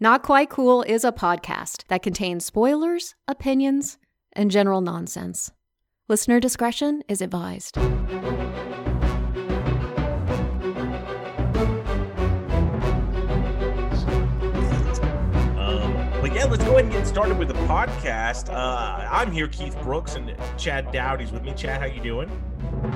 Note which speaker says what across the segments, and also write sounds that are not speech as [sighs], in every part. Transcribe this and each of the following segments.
Speaker 1: Not Quite Cool is a podcast that contains spoilers, opinions, and general nonsense. Listener discretion is advised.
Speaker 2: Um, but yeah, let's go ahead and get started with the podcast. Uh, I'm here, Keith Brooks, and Chad Dowdy's with me. Chad, how you doing?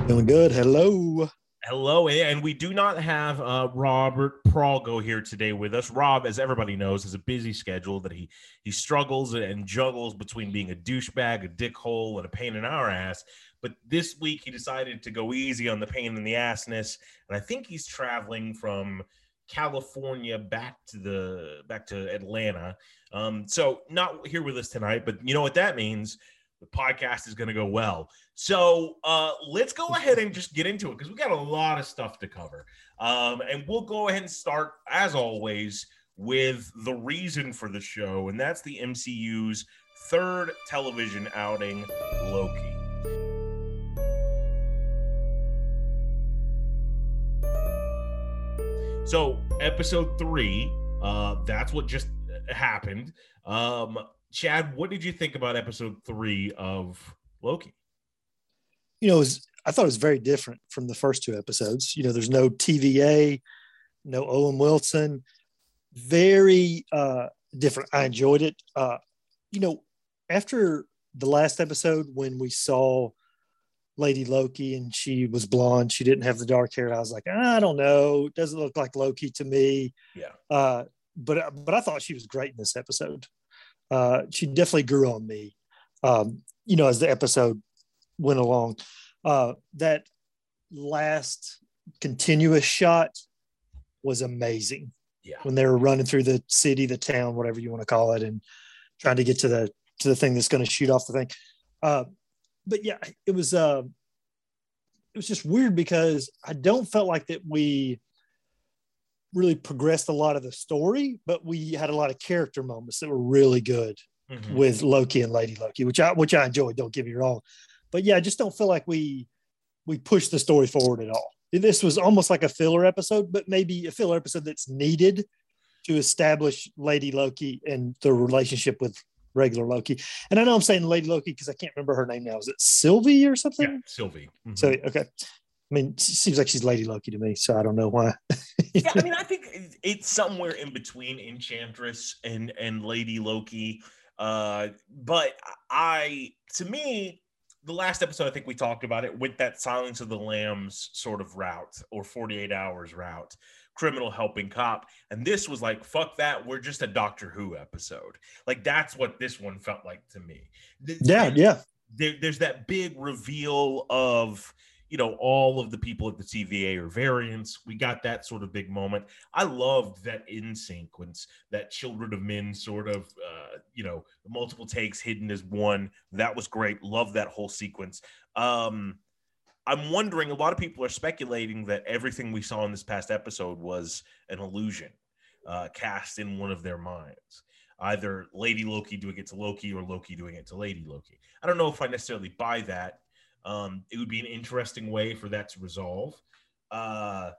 Speaker 3: Doing good. Hello.
Speaker 2: Hello, and we do not have uh, Robert Pralgo here today with us. Rob, as everybody knows, has a busy schedule that he he struggles and juggles between being a douchebag, a dickhole, and a pain in our ass. But this week he decided to go easy on the pain in the assness, and I think he's traveling from California back to the back to Atlanta. Um, so not here with us tonight, but you know what that means the podcast is going to go well. So uh, let's go ahead and just get into it because we got a lot of stuff to cover. Um, and we'll go ahead and start, as always, with the reason for the show, and that's the MCU's third television outing, Loki. So, episode three, uh, that's what just happened. Um, Chad, what did you think about episode three of Loki?
Speaker 3: You know, it was, I thought it was very different from the first two episodes. You know, there's no TVA, no Owen Wilson, very uh, different. I enjoyed it. Uh, you know, after the last episode when we saw Lady Loki and she was blonde, she didn't have the dark hair. I was like, I don't know, it doesn't look like Loki to me.
Speaker 2: Yeah.
Speaker 3: Uh, but but I thought she was great in this episode uh, she definitely grew on me. Um, you know, as the episode went along, uh, that last continuous shot was amazing.
Speaker 2: Yeah.
Speaker 3: When they were running through the city, the town, whatever you want to call it, and trying to get to the to the thing that's going to shoot off the thing. Uh, but yeah, it was uh, it was just weird because I don't felt like that we really progressed a lot of the story, but we had a lot of character moments that were really good mm-hmm. with Loki and Lady Loki, which I which I enjoyed. Don't get me wrong, but yeah, I just don't feel like we we pushed the story forward at all. This was almost like a filler episode, but maybe a filler episode that's needed to establish Lady Loki and the relationship with regular Loki. And I know I'm saying Lady Loki because I can't remember her name now. Is it Sylvie or something?
Speaker 2: Yeah, Sylvie.
Speaker 3: Mm-hmm. So okay. I mean, it seems like she's Lady Loki to me, so I don't know why. [laughs]
Speaker 2: yeah, I mean, I think it's somewhere in between Enchantress and and Lady Loki. Uh, but I, to me, the last episode, I think we talked about it with that Silence of the Lambs sort of route or 48 hours route, criminal helping cop. And this was like, fuck that. We're just a Doctor Who episode. Like, that's what this one felt like to me.
Speaker 3: Yeah, yeah.
Speaker 2: There, there's that big reveal of you know, all of the people at the TVA are variants. We got that sort of big moment. I loved that in sequence, that Children of Men sort of, uh, you know, multiple takes hidden as one. That was great. Love that whole sequence. Um, I'm wondering, a lot of people are speculating that everything we saw in this past episode was an illusion uh, cast in one of their minds. Either Lady Loki doing it to Loki or Loki doing it to Lady Loki. I don't know if I necessarily buy that um, it would be an interesting way for that to resolve. Uh,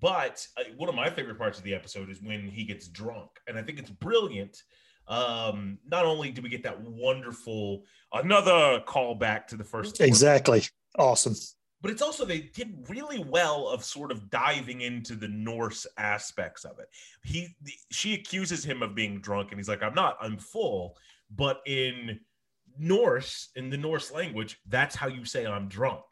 Speaker 2: but uh, one of my favorite parts of the episode is when he gets drunk, and I think it's brilliant. Um, not only do we get that wonderful another callback to the first,
Speaker 3: exactly awesome,
Speaker 2: but it's also they did really well of sort of diving into the Norse aspects of it. He she accuses him of being drunk, and he's like, "I'm not. I'm full." But in Norse in the Norse language, that's how you say I'm drunk.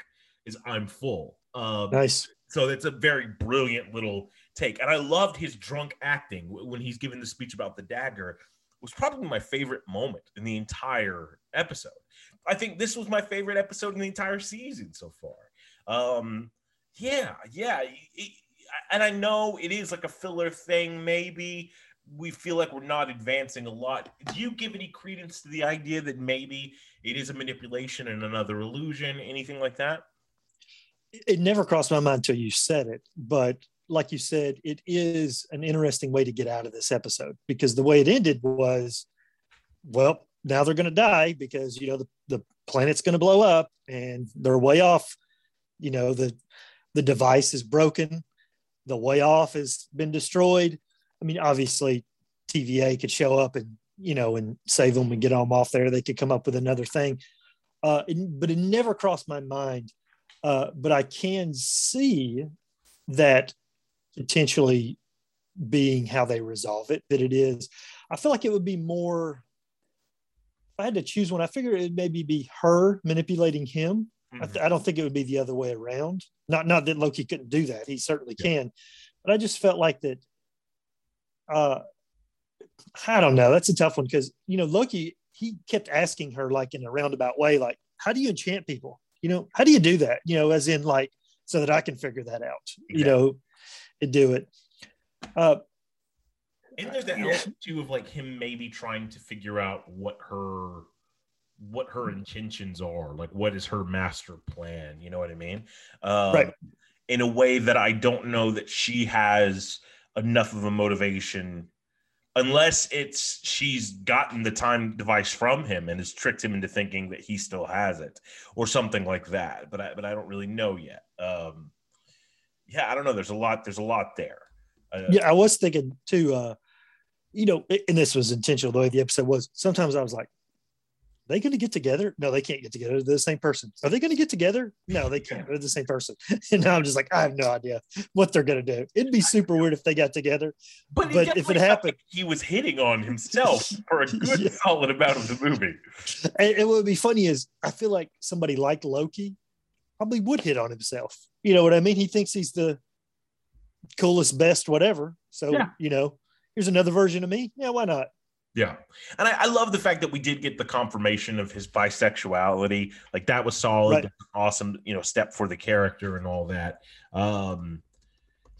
Speaker 2: Is I'm full.
Speaker 3: Um, nice.
Speaker 2: So it's a very brilliant little take, and I loved his drunk acting when he's giving the speech about the dagger. Was probably my favorite moment in the entire episode. I think this was my favorite episode in the entire season so far. Um, yeah, yeah, it, and I know it is like a filler thing, maybe, we feel like we're not advancing a lot. Do you give any credence to the idea that maybe it is a manipulation and another illusion, anything like that?
Speaker 3: It never crossed my mind until you said it, but like you said, it is an interesting way to get out of this episode because the way it ended was, well, now they're going to die because you know the, the planet's going to blow up and they're way off. You know the the device is broken, the way off has been destroyed I mean, obviously, TVA could show up and you know and save them and get them off there. They could come up with another thing, uh, but it never crossed my mind. Uh, but I can see that potentially being how they resolve it. That it is. I feel like it would be more. If I had to choose one, I figure it would maybe be her manipulating him. Mm-hmm. I, th- I, don't think it would be the other way around. Not not that Loki couldn't do that; he certainly yeah. can. But I just felt like that. Uh, I don't know. That's a tough one because you know Loki. He kept asking her like in a roundabout way, like, "How do you enchant people? You know, how do you do that? You know, as in like so that I can figure that out. You know, and do it." Uh,
Speaker 2: and there's that element too of like him maybe trying to figure out what her what her intentions are like what is her master plan you know what i mean um, right in a way that i don't know that she has enough of a motivation unless it's she's gotten the time device from him and has tricked him into thinking that he still has it or something like that but i but i don't really know yet um yeah i don't know there's a lot there's a lot there
Speaker 3: uh, yeah, I was thinking too. Uh, you know, and this was intentional the way the episode was. Sometimes I was like, "They going to get together? No, they can't get together. They're the same person. Are they going to get together? No, they can't. They're the same person." [laughs] And now I'm just like, I have no idea what they're going to do. It'd be super weird if they got together.
Speaker 2: But, but if it happened, he was hitting on himself [laughs] for a good yeah. solid amount of the movie.
Speaker 3: And, and what would be funny is, I feel like somebody like Loki probably would hit on himself. You know what I mean? He thinks he's the coolest, best, whatever. So, yeah. you know, here's another version of me. Yeah, why not?
Speaker 2: Yeah. And I, I, love the fact that we did get the confirmation of his bisexuality. Like that was solid. Right. Awesome, you know, step for the character and all that. Um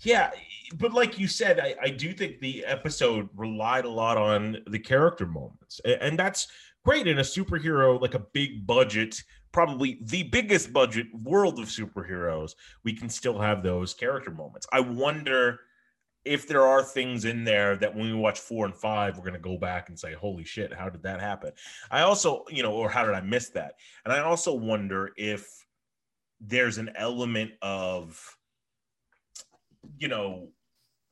Speaker 2: yeah, but like you said, I, I do think the episode relied a lot on the character moments. And that's great in a superhero, like a big budget probably the biggest budget world of superheroes, we can still have those character moments. I wonder if there are things in there that when we watch four and five, we're going to go back and say, holy shit, how did that happen? I also, you know, or how did I miss that? And I also wonder if there's an element of, you know,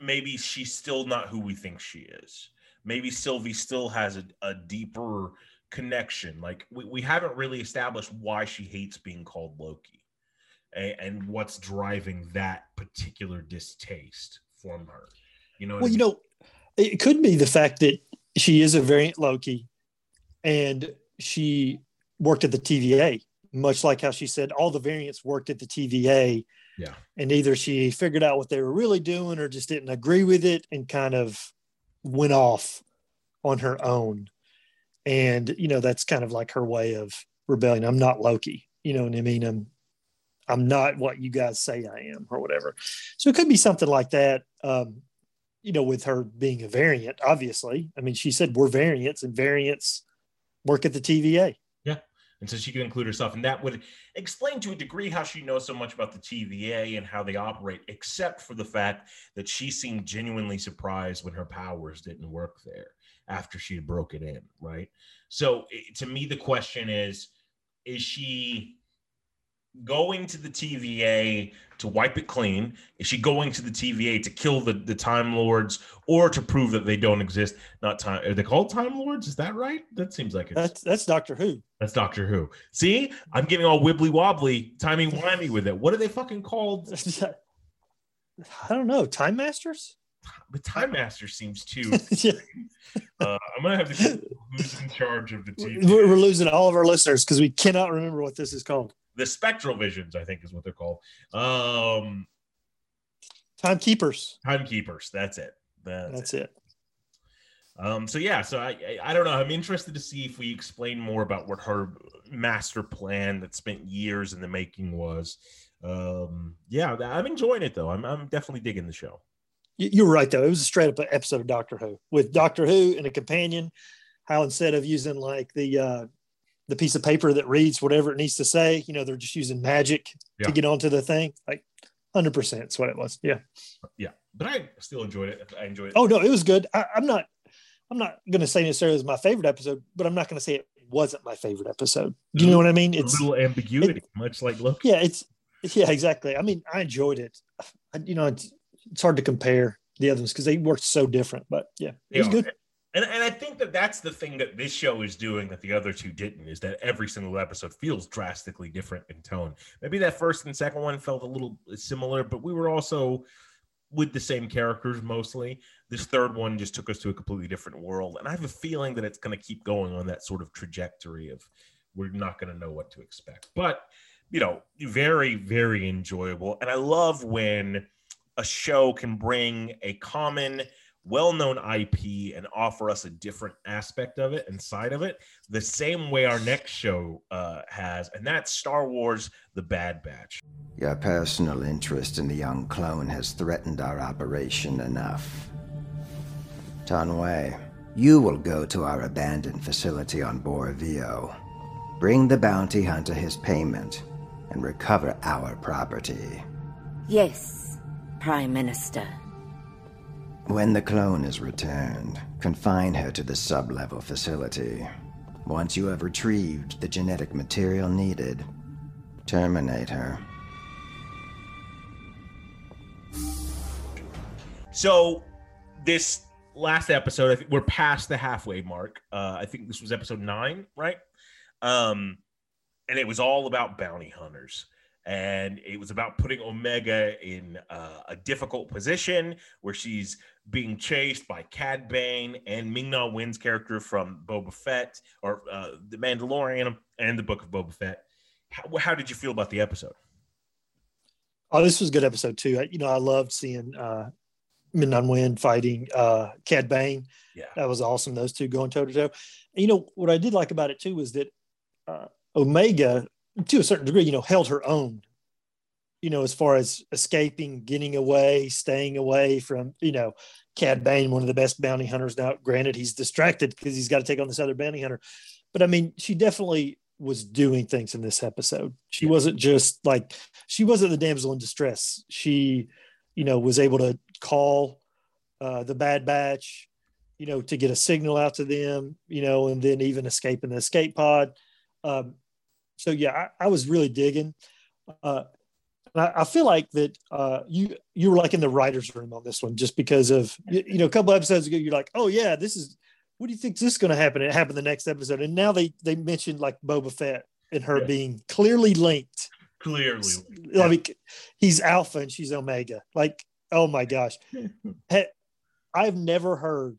Speaker 2: maybe she's still not who we think she is. Maybe Sylvie still has a, a deeper connection. Like we, we haven't really established why she hates being called Loki and, and what's driving that particular distaste from her. You know,
Speaker 3: well, I mean? you know, it could be the fact that she is a variant Loki and she worked at the TVA, much like how she said all the variants worked at the TVA.
Speaker 2: Yeah.
Speaker 3: And either she figured out what they were really doing or just didn't agree with it and kind of went off on her own and you know that's kind of like her way of rebelling i'm not loki you know what i mean i'm i'm not what you guys say i am or whatever. So it could be something like that um you know with her being a variant obviously. I mean she said we're variants and variants work at the tva
Speaker 2: yeah and so she could include herself and that would explain to a degree how she knows so much about the tva and how they operate except for the fact that she seemed genuinely surprised when her powers didn't work there after she had broken in, right? So to me, the question is, is she going to the TVA to wipe it clean? Is she going to the TVA to kill the, the Time Lords or to prove that they don't exist? Not time. Are they called Time Lords? Is that right? That seems like it's
Speaker 3: that's that's Doctor Who.
Speaker 2: That's Doctor Who. See, I'm getting all wibbly wobbly, timey wimey with it. What are they fucking called? [laughs]
Speaker 3: I don't know. Time Masters
Speaker 2: the Time Master seems too. [laughs] yeah. uh, I'm gonna have to who's in charge of the team.
Speaker 3: We're losing all of our listeners because we cannot remember what this is called.
Speaker 2: The Spectral Visions, I think, is what they're called. Um,
Speaker 3: Timekeepers.
Speaker 2: Timekeepers. That's it.
Speaker 3: That's, that's it. it.
Speaker 2: Um, so yeah, so I, I, I don't know. I'm interested to see if we explain more about what her master plan that spent years in the making was. Um, yeah, I'm enjoying it though. I'm I'm definitely digging the show
Speaker 3: you're right though. It was a straight up episode of Doctor Who with Doctor Who and a companion. How instead of using like the uh, the piece of paper that reads whatever it needs to say, you know, they're just using magic yeah. to get onto the thing. Like, hundred percent, that's what it was. Yeah,
Speaker 2: yeah. But I still enjoyed it. I enjoyed it.
Speaker 3: Oh no, it was good. I, I'm not. I'm not going to say necessarily it was my favorite episode, but I'm not going to say it wasn't my favorite episode. Do you know mm-hmm. what I mean?
Speaker 2: It's a little ambiguity, it, much like look.
Speaker 3: Yeah, it's yeah, exactly. I mean, I enjoyed it. I, you know, it's, it's hard to compare the others because they worked so different. But yeah, it was good.
Speaker 2: And, and I think that that's the thing that this show is doing that the other two didn't is that every single episode feels drastically different in tone. Maybe that first and second one felt a little similar, but we were also with the same characters mostly. This third one just took us to a completely different world. And I have a feeling that it's going to keep going on that sort of trajectory of we're not going to know what to expect. But, you know, very, very enjoyable. And I love when a show can bring a common well-known IP and offer us a different aspect of it and side of it, the same way our next show uh, has, and that's Star Wars: The Bad Batch.
Speaker 4: Your personal interest in the young clone has threatened our operation enough. Taun We, you will go to our abandoned facility on Bora Vio. Bring the bounty hunter his payment and recover our property.
Speaker 5: Yes, Prime Minister.
Speaker 4: When the clone is returned, confine her to the sub-level facility. Once you have retrieved the genetic material needed, terminate her.
Speaker 2: So, this last episode, we're past the halfway mark. Uh, I think this was episode nine, right? Um, and it was all about bounty hunters and it was about putting Omega in uh, a difficult position where she's being chased by Cad Bane and Ming Na Wen's character from Boba Fett or uh, the Mandalorian and the Book of Boba Fett. How, how, did you feel about the episode?
Speaker 3: Oh, this was a good episode too. I, you know, I loved seeing uh, Ming Na Wen fighting uh, Cad Bane.
Speaker 2: Yeah,
Speaker 3: that was awesome. Those two going toe to toe. You know what I did like about it too was that uh, Omega to a certain degree, you know, held her own, you know, as far as escaping, getting away, staying away from, you know, Cad Bane, one of the best bounty hunters. Now, granted, he's distracted because he's got to take on this other bounty hunter. But I mean, she definitely was doing things in this episode. She yeah. wasn't just like, she wasn't the damsel in distress. She, you know, was able to call uh, the Bad Batch, you know, to get a signal out to them, you know, and then even escape in the escape pod. Um, so yeah, I, I was really digging. Uh, I, I, feel like that uh, you you were like in the writers' room on this one, just because of you, you know a couple episodes ago, you're like, oh yeah, this is what do you think this is going to happen? It happened the next episode, and now they they mentioned like Boba Fett and her yeah. being clearly linked.
Speaker 2: Clearly,
Speaker 3: I mean, he's Alpha and she's Omega. Like, oh my gosh, [laughs] I've never heard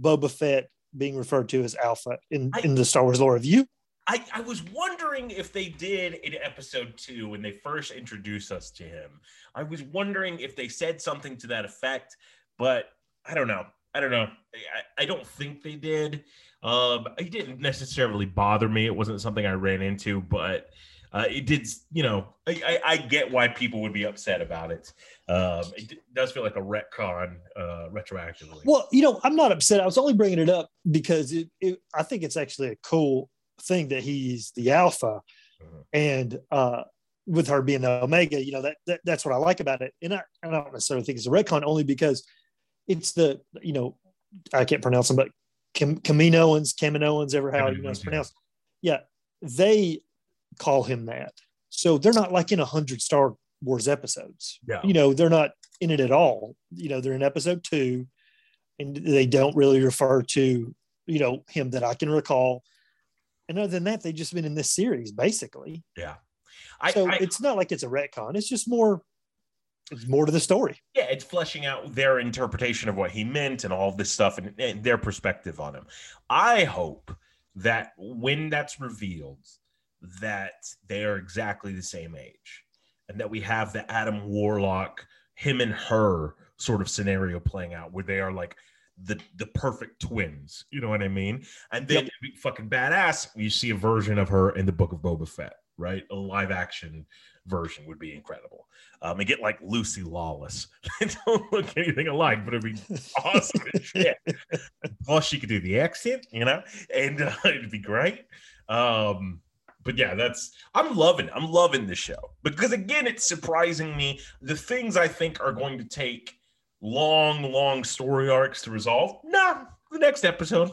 Speaker 3: Boba Fett being referred to as Alpha in I, in the Star Wars lore. Have you?
Speaker 2: I, I was wondering if they did in episode two when they first introduced us to him. I was wondering if they said something to that effect, but I don't know. I don't know. I, I don't think they did. Um, it didn't necessarily bother me. It wasn't something I ran into, but uh, it did. You know, I, I, I, get why people would be upset about it. Um, it does feel like a retcon uh, retroactively.
Speaker 3: Well, you know, I'm not upset. I was only bringing it up because it, it I think it's actually a cool thing that he's the alpha uh-huh. and uh with her being the omega you know that, that that's what i like about it and I, I don't necessarily think it's a retcon only because it's the you know i can't pronounce them but Cam- Kaminoans, Kaminoans, ever how you know it's pronounced. Yeah, they call him that. So they're not like in a hundred Star Wars episodes.
Speaker 2: Yeah.
Speaker 3: You know, they're not in it at all. You know, they're in episode two, and they don't really refer to you know him that I can recall. And other than that, they've just been in this series basically.
Speaker 2: Yeah.
Speaker 3: I, so I, it's not like it's a retcon. It's just more. It's more to the story.
Speaker 2: Yeah, it's fleshing out their interpretation of what he meant and all of this stuff and, and their perspective on him. I hope that when that's revealed, that they are exactly the same age, and that we have the Adam Warlock, him and her sort of scenario playing out, where they are like the the perfect twins. You know what I mean? And then yep. fucking badass. You see a version of her in the Book of Boba Fett, right? A live action version would be incredible. Um, and get like Lucy Lawless. [laughs] they don't look anything alike, but it'd be awesome [laughs] shit. Plus, she could do the accent, you know, and uh, [laughs] it'd be great. Um, but yeah, that's I'm loving I'm loving the show because again, it's surprising me the things I think are going to take long, long story arcs to resolve. Nah, the next episode.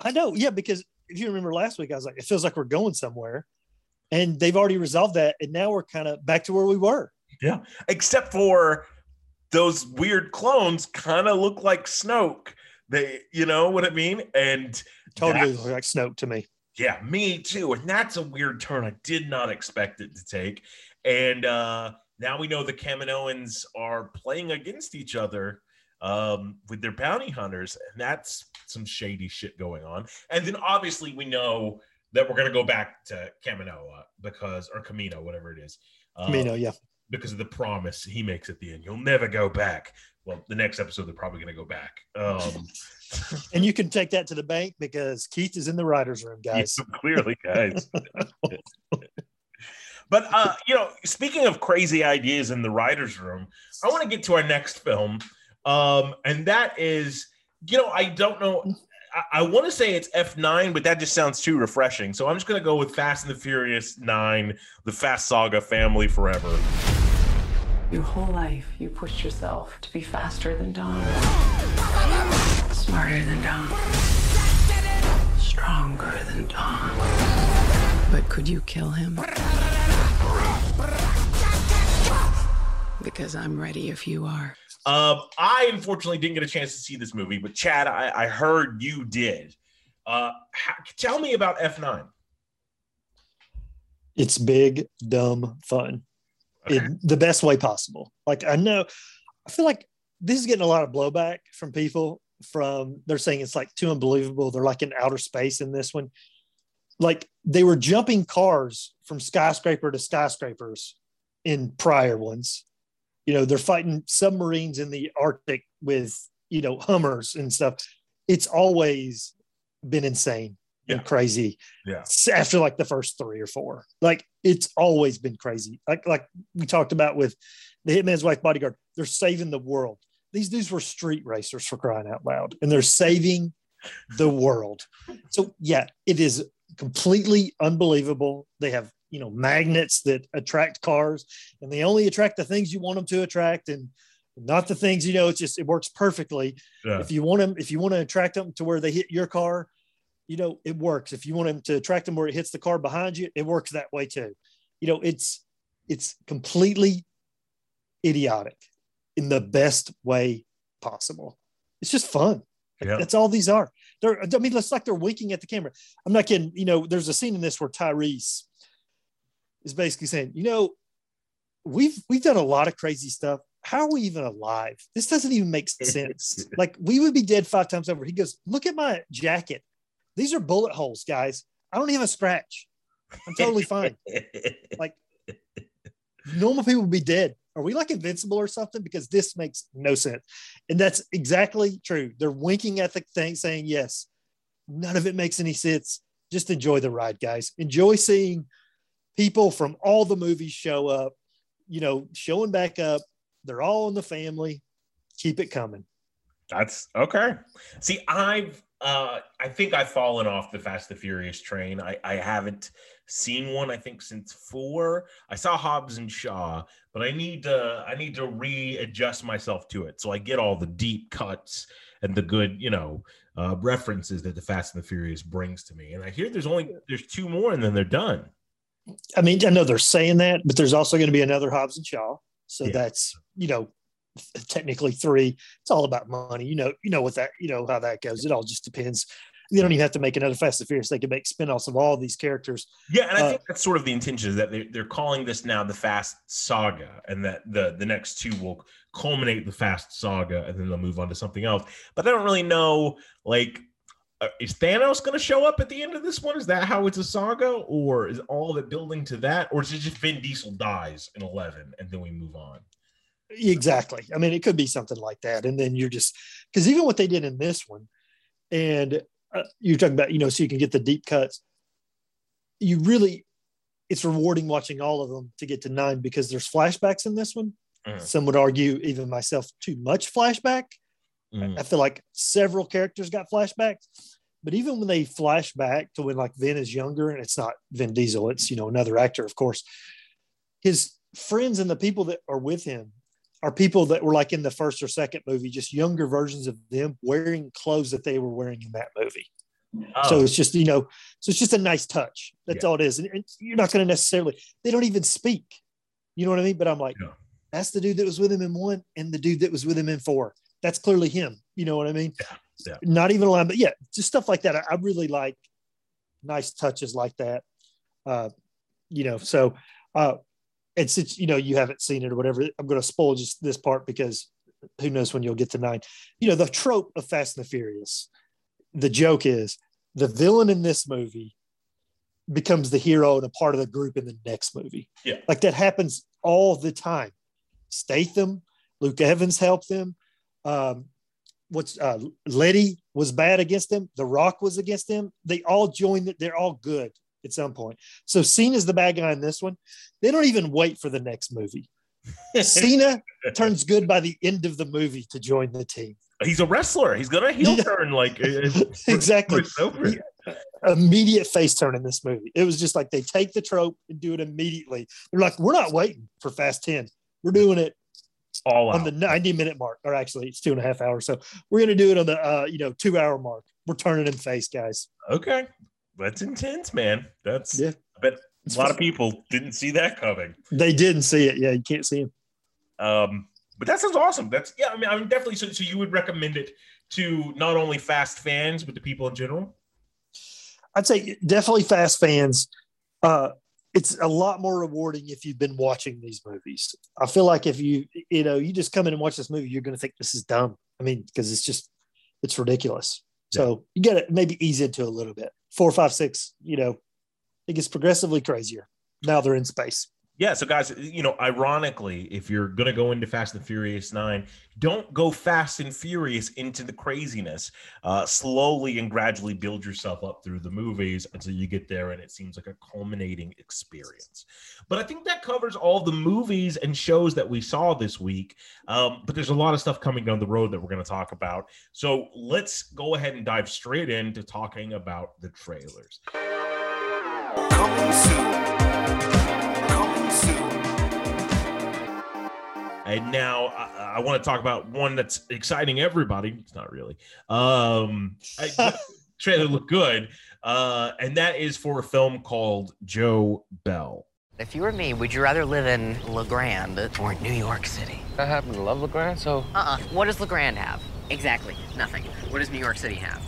Speaker 3: I know, yeah, because if you remember last week, I was like, it feels like we're going somewhere, and they've already resolved that, and now we're kind of back to where we were.
Speaker 2: Yeah, except for those weird clones, kind of look like Snoke. They, you know what I mean? And
Speaker 3: Totally look like Snoke to me.
Speaker 2: yeah, me too. And that's a weird turn. I did not expect it to take. And uh now we know the Kaminoans are playing against each other um with their bounty hunters, and that's some shady shit going on. And then obviously we know that we're gonna go back to Kaminoa because or Kamino, whatever it is. Uh,
Speaker 3: Kamino, yeah.
Speaker 2: because of the promise he makes at the end. You'll never go back. Well, the next episode they're probably gonna go back. Um [laughs]
Speaker 3: And you can take that to the bank because Keith is in the writer's room, guys.
Speaker 2: Yeah, [laughs] clearly, guys. [laughs] but uh, you know, speaking of crazy ideas in the writers' room, I want to get to our next film, um, and that is, you know, I don't know. I, I want to say it's F nine, but that just sounds too refreshing. So I'm just going to go with Fast and the Furious Nine, the Fast Saga Family Forever.
Speaker 6: Your whole life, you pushed yourself to be faster than Dom, smarter than Dom, stronger than Dom. But could you kill him? Because I'm ready if you are.
Speaker 2: Um, I unfortunately didn't get a chance to see this movie, but Chad, I, I heard you did. Uh, ha- tell me about F nine.
Speaker 3: It's big, dumb fun in the best way possible. Like I know, I feel like this is getting a lot of blowback from people. From they're saying it's like too unbelievable. They're like in outer space in this one. Like they were jumping cars from skyscraper to skyscrapers in prior ones. You know, they're fighting submarines in the Arctic with you know Hummers and stuff. It's always been insane
Speaker 2: Yeah.
Speaker 3: and crazy
Speaker 2: Yeah.
Speaker 3: after like the first three or four. Like it's always been crazy. Like like we talked about with the Hitman's Wife Bodyguard, they're saving the world. These dudes were street racers for crying out loud, and they're saving the world. So yeah, it is completely unbelievable. They have you know magnets that attract cars, and they only attract the things you want them to attract, and not the things you know. It's just it works perfectly.
Speaker 2: Yeah.
Speaker 3: if you want them if you want to attract them to where they hit your car you know it works. If you want them to attract them where it hits the car behind you it works that way too. You know it's it's completely idiotic in the best way possible. It's just fun.
Speaker 2: Yeah.
Speaker 3: that's all these are. They're i mean it's like they're winking at the camera. I'm not kidding. You know there's a scene in this where tyrese is basically saying you know we've we've done a lot of crazy stuff. How are we even alive? This doesn't even make [laughs] sense. Like we would be dead five times over. He goes look at my jacket. These are bullet holes guys. I don't even have a scratch. I'm totally fine. [laughs] Like normal people would be dead. Are we like invincible or something? Because this makes no sense. And that's exactly true. They're winking at the thing saying yes. None of it makes any sense. Just enjoy the ride guys. Enjoy seeing people from all the movies show up you know showing back up they're all in the family keep it coming
Speaker 2: That's okay. See, I've uh I think I've fallen off the Fast and the Furious train. I I haven't seen one I think since 4. I saw Hobbs and Shaw, but I need to I need to readjust myself to it. So I get all the deep cuts and the good, you know, uh references that the Fast and the Furious brings to me. And I hear there's only there's two more and then they're done.
Speaker 3: I mean, I know they're saying that, but there's also going to be another Hobbs and Shaw. So
Speaker 2: Yeah.
Speaker 3: that's, you know, technically three. It's all about money. You know, you know what that, you know, how that goes. It all just depends. They don't even have to make another Fast and Furious. They can make spin-offs of all these characters.
Speaker 2: Yeah, and I
Speaker 3: Uh,
Speaker 2: think that's sort of the intention is that they're, they're calling this now the Fast Saga, and that the the next two will culminate the Fast Saga, and then they'll move on to something else. But I don't really know, like, is Thanos going to show up at the end of this one? Is that how it's a saga, or is all of it building to that, or is it just Vin Diesel dies in eleven, and then we move on?
Speaker 3: Exactly. I mean, it could be something like that. And then you're just, because even what they did in this one, and uh, you're talking about, you know, so you can get the deep cuts, you really, it's rewarding watching all of them to get to nine because there's flashbacks in this one.
Speaker 2: Mhm.
Speaker 3: Some would argue, even myself, too much flashback.
Speaker 2: Mm.
Speaker 3: I feel like several characters got flashbacks, but even when they flash back to when like Vin is younger, and it's not Vin Diesel, it's you know another actor, of course. His friends and the people that are with him are people that were like in the first or second movie, just younger versions of them wearing clothes that they were wearing in that movie. So
Speaker 2: Oh,
Speaker 3: it's just you know, so it's just a nice touch. That's
Speaker 2: Yeah.
Speaker 3: all it is, and, and you're not going to necessarily. They don't even speak. You know what I mean? But I'm like,
Speaker 2: Yeah.
Speaker 3: that's the dude that was with him in one, and the dude that was with him in four. That's clearly him. You know what I mean?
Speaker 2: Yeah.
Speaker 3: Not even a line, but yeah, just stuff like that. I, I really like nice touches like that. Uh, you know, so uh, and since you know you haven't seen it or whatever, I'm going to spoil just this part because who knows when you'll get to nine. You know, the trope of Fast and the Furious. The joke is the villain in this movie becomes the hero and a part of the group in the next movie.
Speaker 2: Yeah.
Speaker 3: Like that happens all the time. Statham, Luke Evans helped them. Um, what's uh, Letty was bad against them. The Rock was against them. They all joined. They're all good at some point. So Cena's the bad guy in this one. They don't even wait for the next movie. [laughs] Cena turns good by the end of the movie to join the team.
Speaker 2: He's a wrestler. He's gonna heel
Speaker 3: Yeah.
Speaker 2: turn like [laughs]
Speaker 3: Exactly. Yeah. Immediate face turn in this movie. It was just like they take the trope and do it immediately. They're like, we're not waiting for Fast 10. We're doing it
Speaker 2: all
Speaker 3: on
Speaker 2: out.
Speaker 3: the 90 minute mark, or actually it's two and a half hours. So we're gonna do it on the uh, you know, two hour mark. We're turning in face, guys.
Speaker 2: okay, that's intense, man. That's
Speaker 3: Yeah.
Speaker 2: I bet a lot of people didn't see that coming.
Speaker 3: They didn't see it. Yeah, you can't see him.
Speaker 2: Um, but that sounds awesome. That's yeah. I mean, I mean, definitely. So, so you would recommend it to not only fast fans but to people in general.
Speaker 3: I'd say definitely fast fans. Uh, it's a lot more rewarding if you've been watching these movies. I feel like if you, you know, you just come in and watch this movie, you're going to think this is dumb. I mean, because it's just, it's ridiculous. So you got to maybe ease into a little bit. Four, five, six, you know, it gets progressively crazier. Now they're in space.
Speaker 2: Yeah. So, guys, you know, ironically, if you're gonna go into Fast and Furious Nine, don't go fast and furious into the craziness. Uh, slowly and gradually build yourself up through the movies until you get there, and it seems like a culminating experience. But I think that covers all the movies and shows that we saw this week. Um, but there's a lot of stuff coming down the road that we're going to talk about. So let's go ahead and dive straight into talking about the trailers.
Speaker 7: Coming soon.
Speaker 2: And now I, I want to talk about one that's exciting everybody. It's not really. Um, I, [laughs] trailer looked good, uh, and that is for a film called Joe Bell.
Speaker 8: If you were me, would you rather live in La Grande or New York City?
Speaker 9: I happen to love La Grande, so
Speaker 8: Uh-uh. What does La Grande have? Exactly. Nothing. What does New York City have?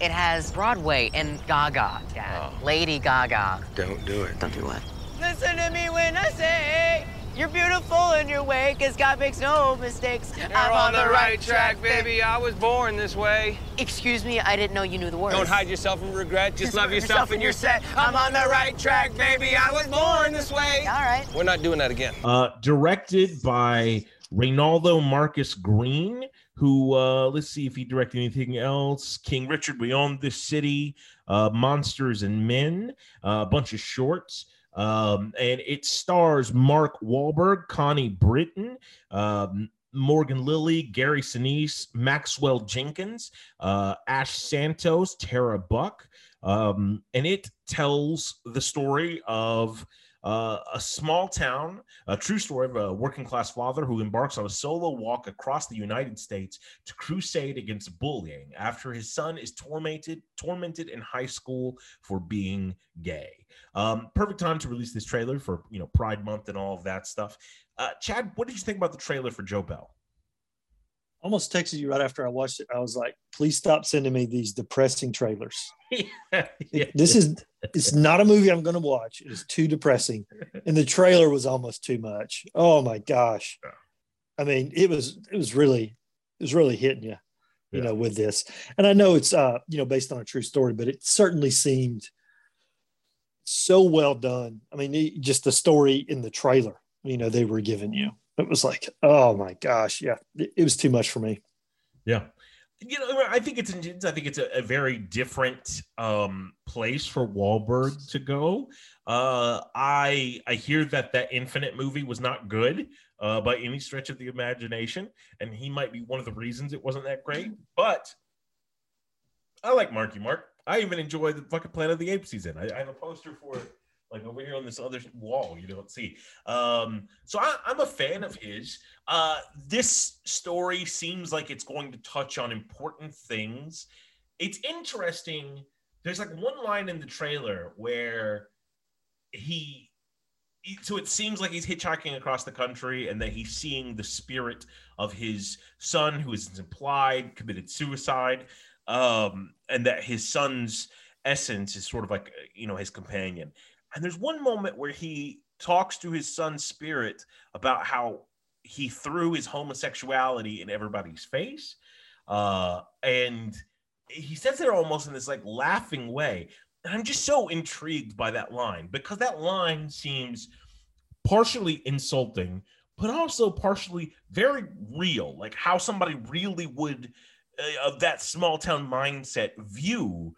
Speaker 8: It has Broadway and Gaga, Dad.
Speaker 9: Oh.
Speaker 8: Lady Gaga.
Speaker 9: don't do it.
Speaker 8: Don't do what? Listen to me when I say you're beautiful in your way, cause God makes no mistakes.
Speaker 9: You're on the right track, baby. I was born this way.
Speaker 8: Excuse me, I didn't know you knew the words.
Speaker 9: Don't hide yourself from regret. Just love
Speaker 8: yourself
Speaker 9: yourself
Speaker 8: and
Speaker 9: and
Speaker 8: you're
Speaker 9: you're set. I'm on the right track, baby. I was born this way.
Speaker 8: All right.
Speaker 9: We're not doing that again.
Speaker 2: Uh, directed by Reinaldo Marcus Green, who uh, let's see if he directed anything else. King Richard, We Own This City, uh, Monsters and Men, uh, a bunch of shorts. Um, and it stars Mark Wahlberg, Connie Britton, um, Morgan Lily, Gary Sinise, Maxwell Jenkins, uh, Ash Santos, Tara Buck. Um, and it tells the story of uh, a small town, a true story of a working class father who embarks on a solo walk across the United States to crusade against bullying after his son is tormented tormented in high school for being gay. Um, perfect time to release this trailer for you know Pride Month and all of that stuff. Uh, Chad, what did you think about the trailer for Joe Bell?
Speaker 3: Almost texted you right after I watched it. I was like, please stop sending me these depressing trailers. [laughs]
Speaker 2: yeah,
Speaker 3: This is it's not a movie I'm going to watch. It is too depressing, and the trailer was almost too much. Oh my gosh! I mean, it was it was really it was really hitting you, you
Speaker 2: Yeah.
Speaker 3: know, with this. And I know it's uh you know based on a true story, but it certainly seemed so well done. I mean, it- just the story in the trailer, you know, they were giving you. It was like, oh my gosh, yeah, it, was too much for me.
Speaker 2: Yeah. You know, I think it's I think it's a, a very different um, place for Wahlberg to go. Uh, I I hear that that Infinite movie was not good uh, by any stretch of the imagination, and he might be one of the reasons it wasn't that great. But I like Marky Mark. I even enjoy the fucking Planet of the Apes he's in. I, I have a poster for it, like over here on this other wall you don't see. Um, so I, I'm a fan of his. Uh, this story seems like it's going to touch on important things. It's interesting. There's like one line in the trailer where he so it seems like he's hitchhiking across the country and that he's seeing the spirit of his son who is implied committed suicide um and that his son's essence is sort of like you know his companion and there's one moment where he talks to his son's spirit about how he threw his homosexuality in everybody's face. Uh and he says it almost in this like laughing way. And i'm just so intrigued by that line because that line seems partially insulting but also partially very real like how somebody really would uh, of that small town mindset view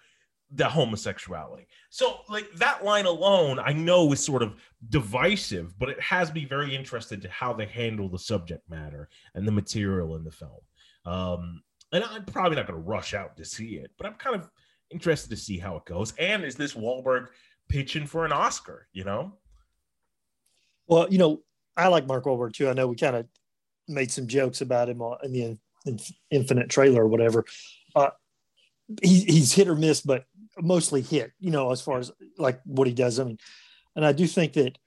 Speaker 2: the homosexuality so like that line alone i know is sort of divisive but it has me very interested to how they handle the subject matter and the material in the film um and i'm probably not going to rush out to see it but i'm kind of interested to see how it goes and is this Wahlberg pitching for an oscar you know
Speaker 3: Well, you know, I like Mark Wahlberg too. I know we kind of made some jokes about him in the Infinite trailer or whatever. Uh, he, he's hit or miss, but mostly hit. You know, as far as like what he does. I mean, and I do think that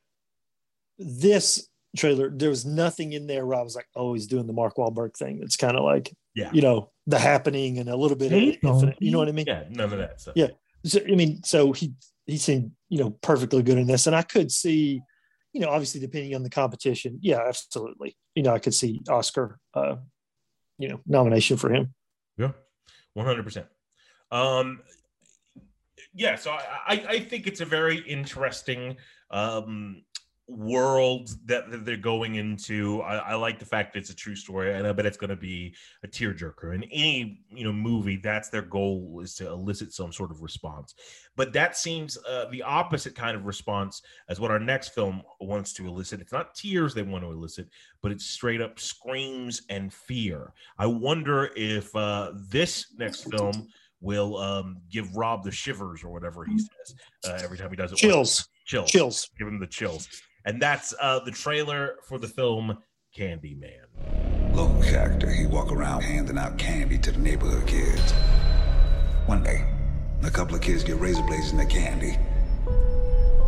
Speaker 3: this trailer there was nothing in there where I was like, oh, he's doing the Mark Wahlberg thing. It's kind of like
Speaker 2: yeah
Speaker 3: you know the happening and a little bit of Infinite. You know what I mean?
Speaker 2: yeah none of that stuff
Speaker 3: Yeah. So, I mean, so he he seemed you know perfectly good in this, and I could see, you know, obviously depending on the competition, yeah, absolutely. You know, I could see Oscar, uh, you know, nomination for him.
Speaker 2: Yeah, one hundred percent. Um, yeah, so I, I think it's a very interesting um world that, that they're going into. I, I like the fact that it's a true story, and I bet it's going to be a tearjerker. In any you know movie, that's their goal is to elicit some sort of response. But that seems uh, the opposite kind of response as what our next film wants to elicit. It's not tears they want to elicit, but it's straight up screams and fear. I wonder if uh, this next film will um, give Rob the shivers or whatever he says uh, every time he does it.
Speaker 3: Chills.
Speaker 2: chills,
Speaker 3: Chills.
Speaker 2: Give him the chills, and that's uh, the trailer for the film Candyman.
Speaker 10: Local character, he walk around handing out candy to the neighborhood kids. One day, a couple of kids get razor blades in their candy.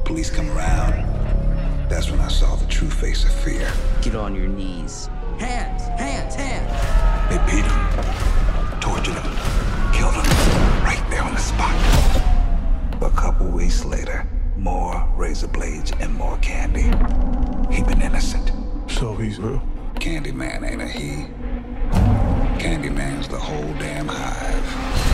Speaker 10: Police come around. That's when I saw the true face of fear.
Speaker 11: Get on your knees. Hands, hands, hands.
Speaker 10: They beat him, tortured him, killed him right there on the spot. A couple weeks later, more razor blades and more candy. He been innocent. So he's real? Candyman ain't a he. Candyman's the whole damn hive.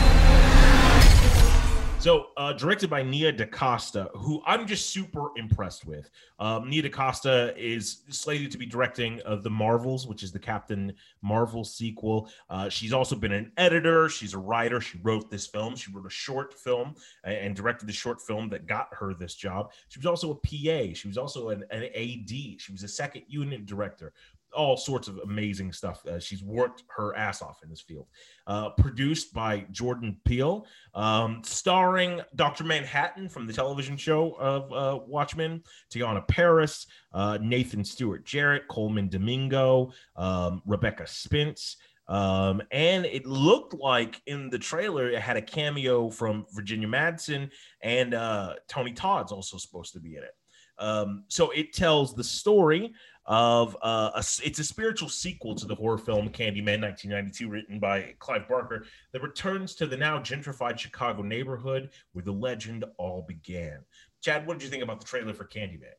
Speaker 2: So, uh, directed by Nia DaCosta, who I'm just super impressed with. Um, Nia DaCosta is slated to be directing uh, The Marvels, which is the Captain Marvel sequel. Uh, she's also been an editor, she's a writer. She wrote this film, she wrote a short film and, directed the short film that got her this job. She was also a PA, she was also an, an AD, she was a second unit director. All sorts of amazing stuff. Uh, she's worked her ass off in this field. Uh, produced by Jordan Peele, um, starring Dr. Manhattan from the television show of uh, Watchmen, Teyonah Parris, uh, Nathan Stewart Jarrett, Colman Domingo, um, Rebecca Spence. Um, and it looked like in the trailer it had a cameo from Virginia Madsen and uh, Tony Todd's also supposed to be in it. Um, so it tells the story of uh, a, it's a spiritual sequel to the horror film Candyman 1992, written by Clive Barker, that returns to the now gentrified Chicago neighborhood where the legend all began. Chad, what did you think about the trailer for Candyman?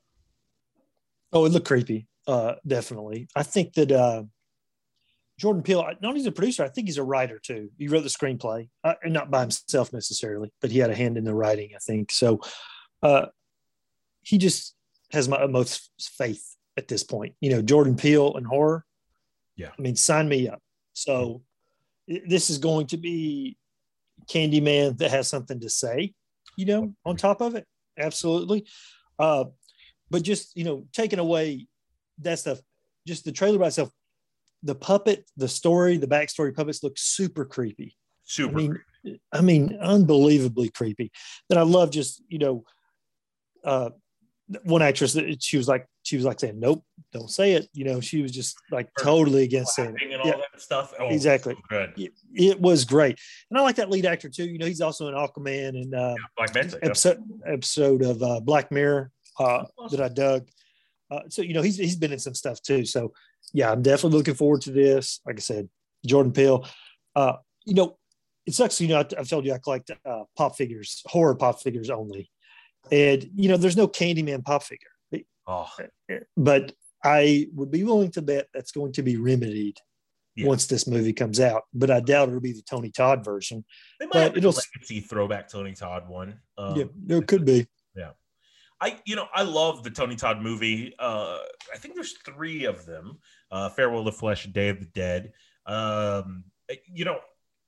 Speaker 3: Oh, it looked creepy. Uh, definitely. I think that uh, Jordan Peele, not only he's a producer, I think he's a writer too. He wrote the screenplay, uh, not by himself necessarily, but he had a hand in the writing, I think. So uh, he just has my utmost faith at this point. You know, Jordan Peele and horror.
Speaker 2: Yeah.
Speaker 3: I mean, sign me up. So this is going to be Candyman that has something to say, you know, on top of it. Absolutely. Uh, but just, you know, taking away that stuff, just the trailer by itself, the puppet, the story, the backstory puppets look super creepy.
Speaker 2: Super.
Speaker 3: I mean, I mean, unbelievably creepy. Then I love just, you know, uh, one actress that she was like, she was like saying, nope, don't say it. You know, she was just like totally against saying it.
Speaker 2: and all
Speaker 3: Yeah,
Speaker 2: that stuff. Oh,
Speaker 3: exactly.
Speaker 2: good.
Speaker 3: It, it was great. And I like that lead actor too. You know, he's also in Aquaman and uh,
Speaker 2: Black Manta. yeah.
Speaker 3: episode, episode of uh, Black Mirror uh, that I dug. Uh, so you know he's he's been in some stuff too. So yeah, I'm definitely looking forward to this. Like I said, Jordan Peele. Uh, you know, it sucks. You know, I, have told you I collect uh, pop figures, horror pop figures only, and you know, there's no Candyman pop figure.
Speaker 2: Oh,
Speaker 3: But I would be willing to bet that's going to be remedied
Speaker 2: Yeah.
Speaker 3: once this movie comes out. But I doubt it'll be the Tony Todd version.
Speaker 2: they might
Speaker 3: But it'll-
Speaker 2: legacy throwback Tony Todd one. Um,
Speaker 3: yeah, there could be.
Speaker 2: Yeah. I you know I love the Tony Todd movie. Uh, I think there's three of them. Uh, Farewell to Flesh, Day of the Dead. Um, you know,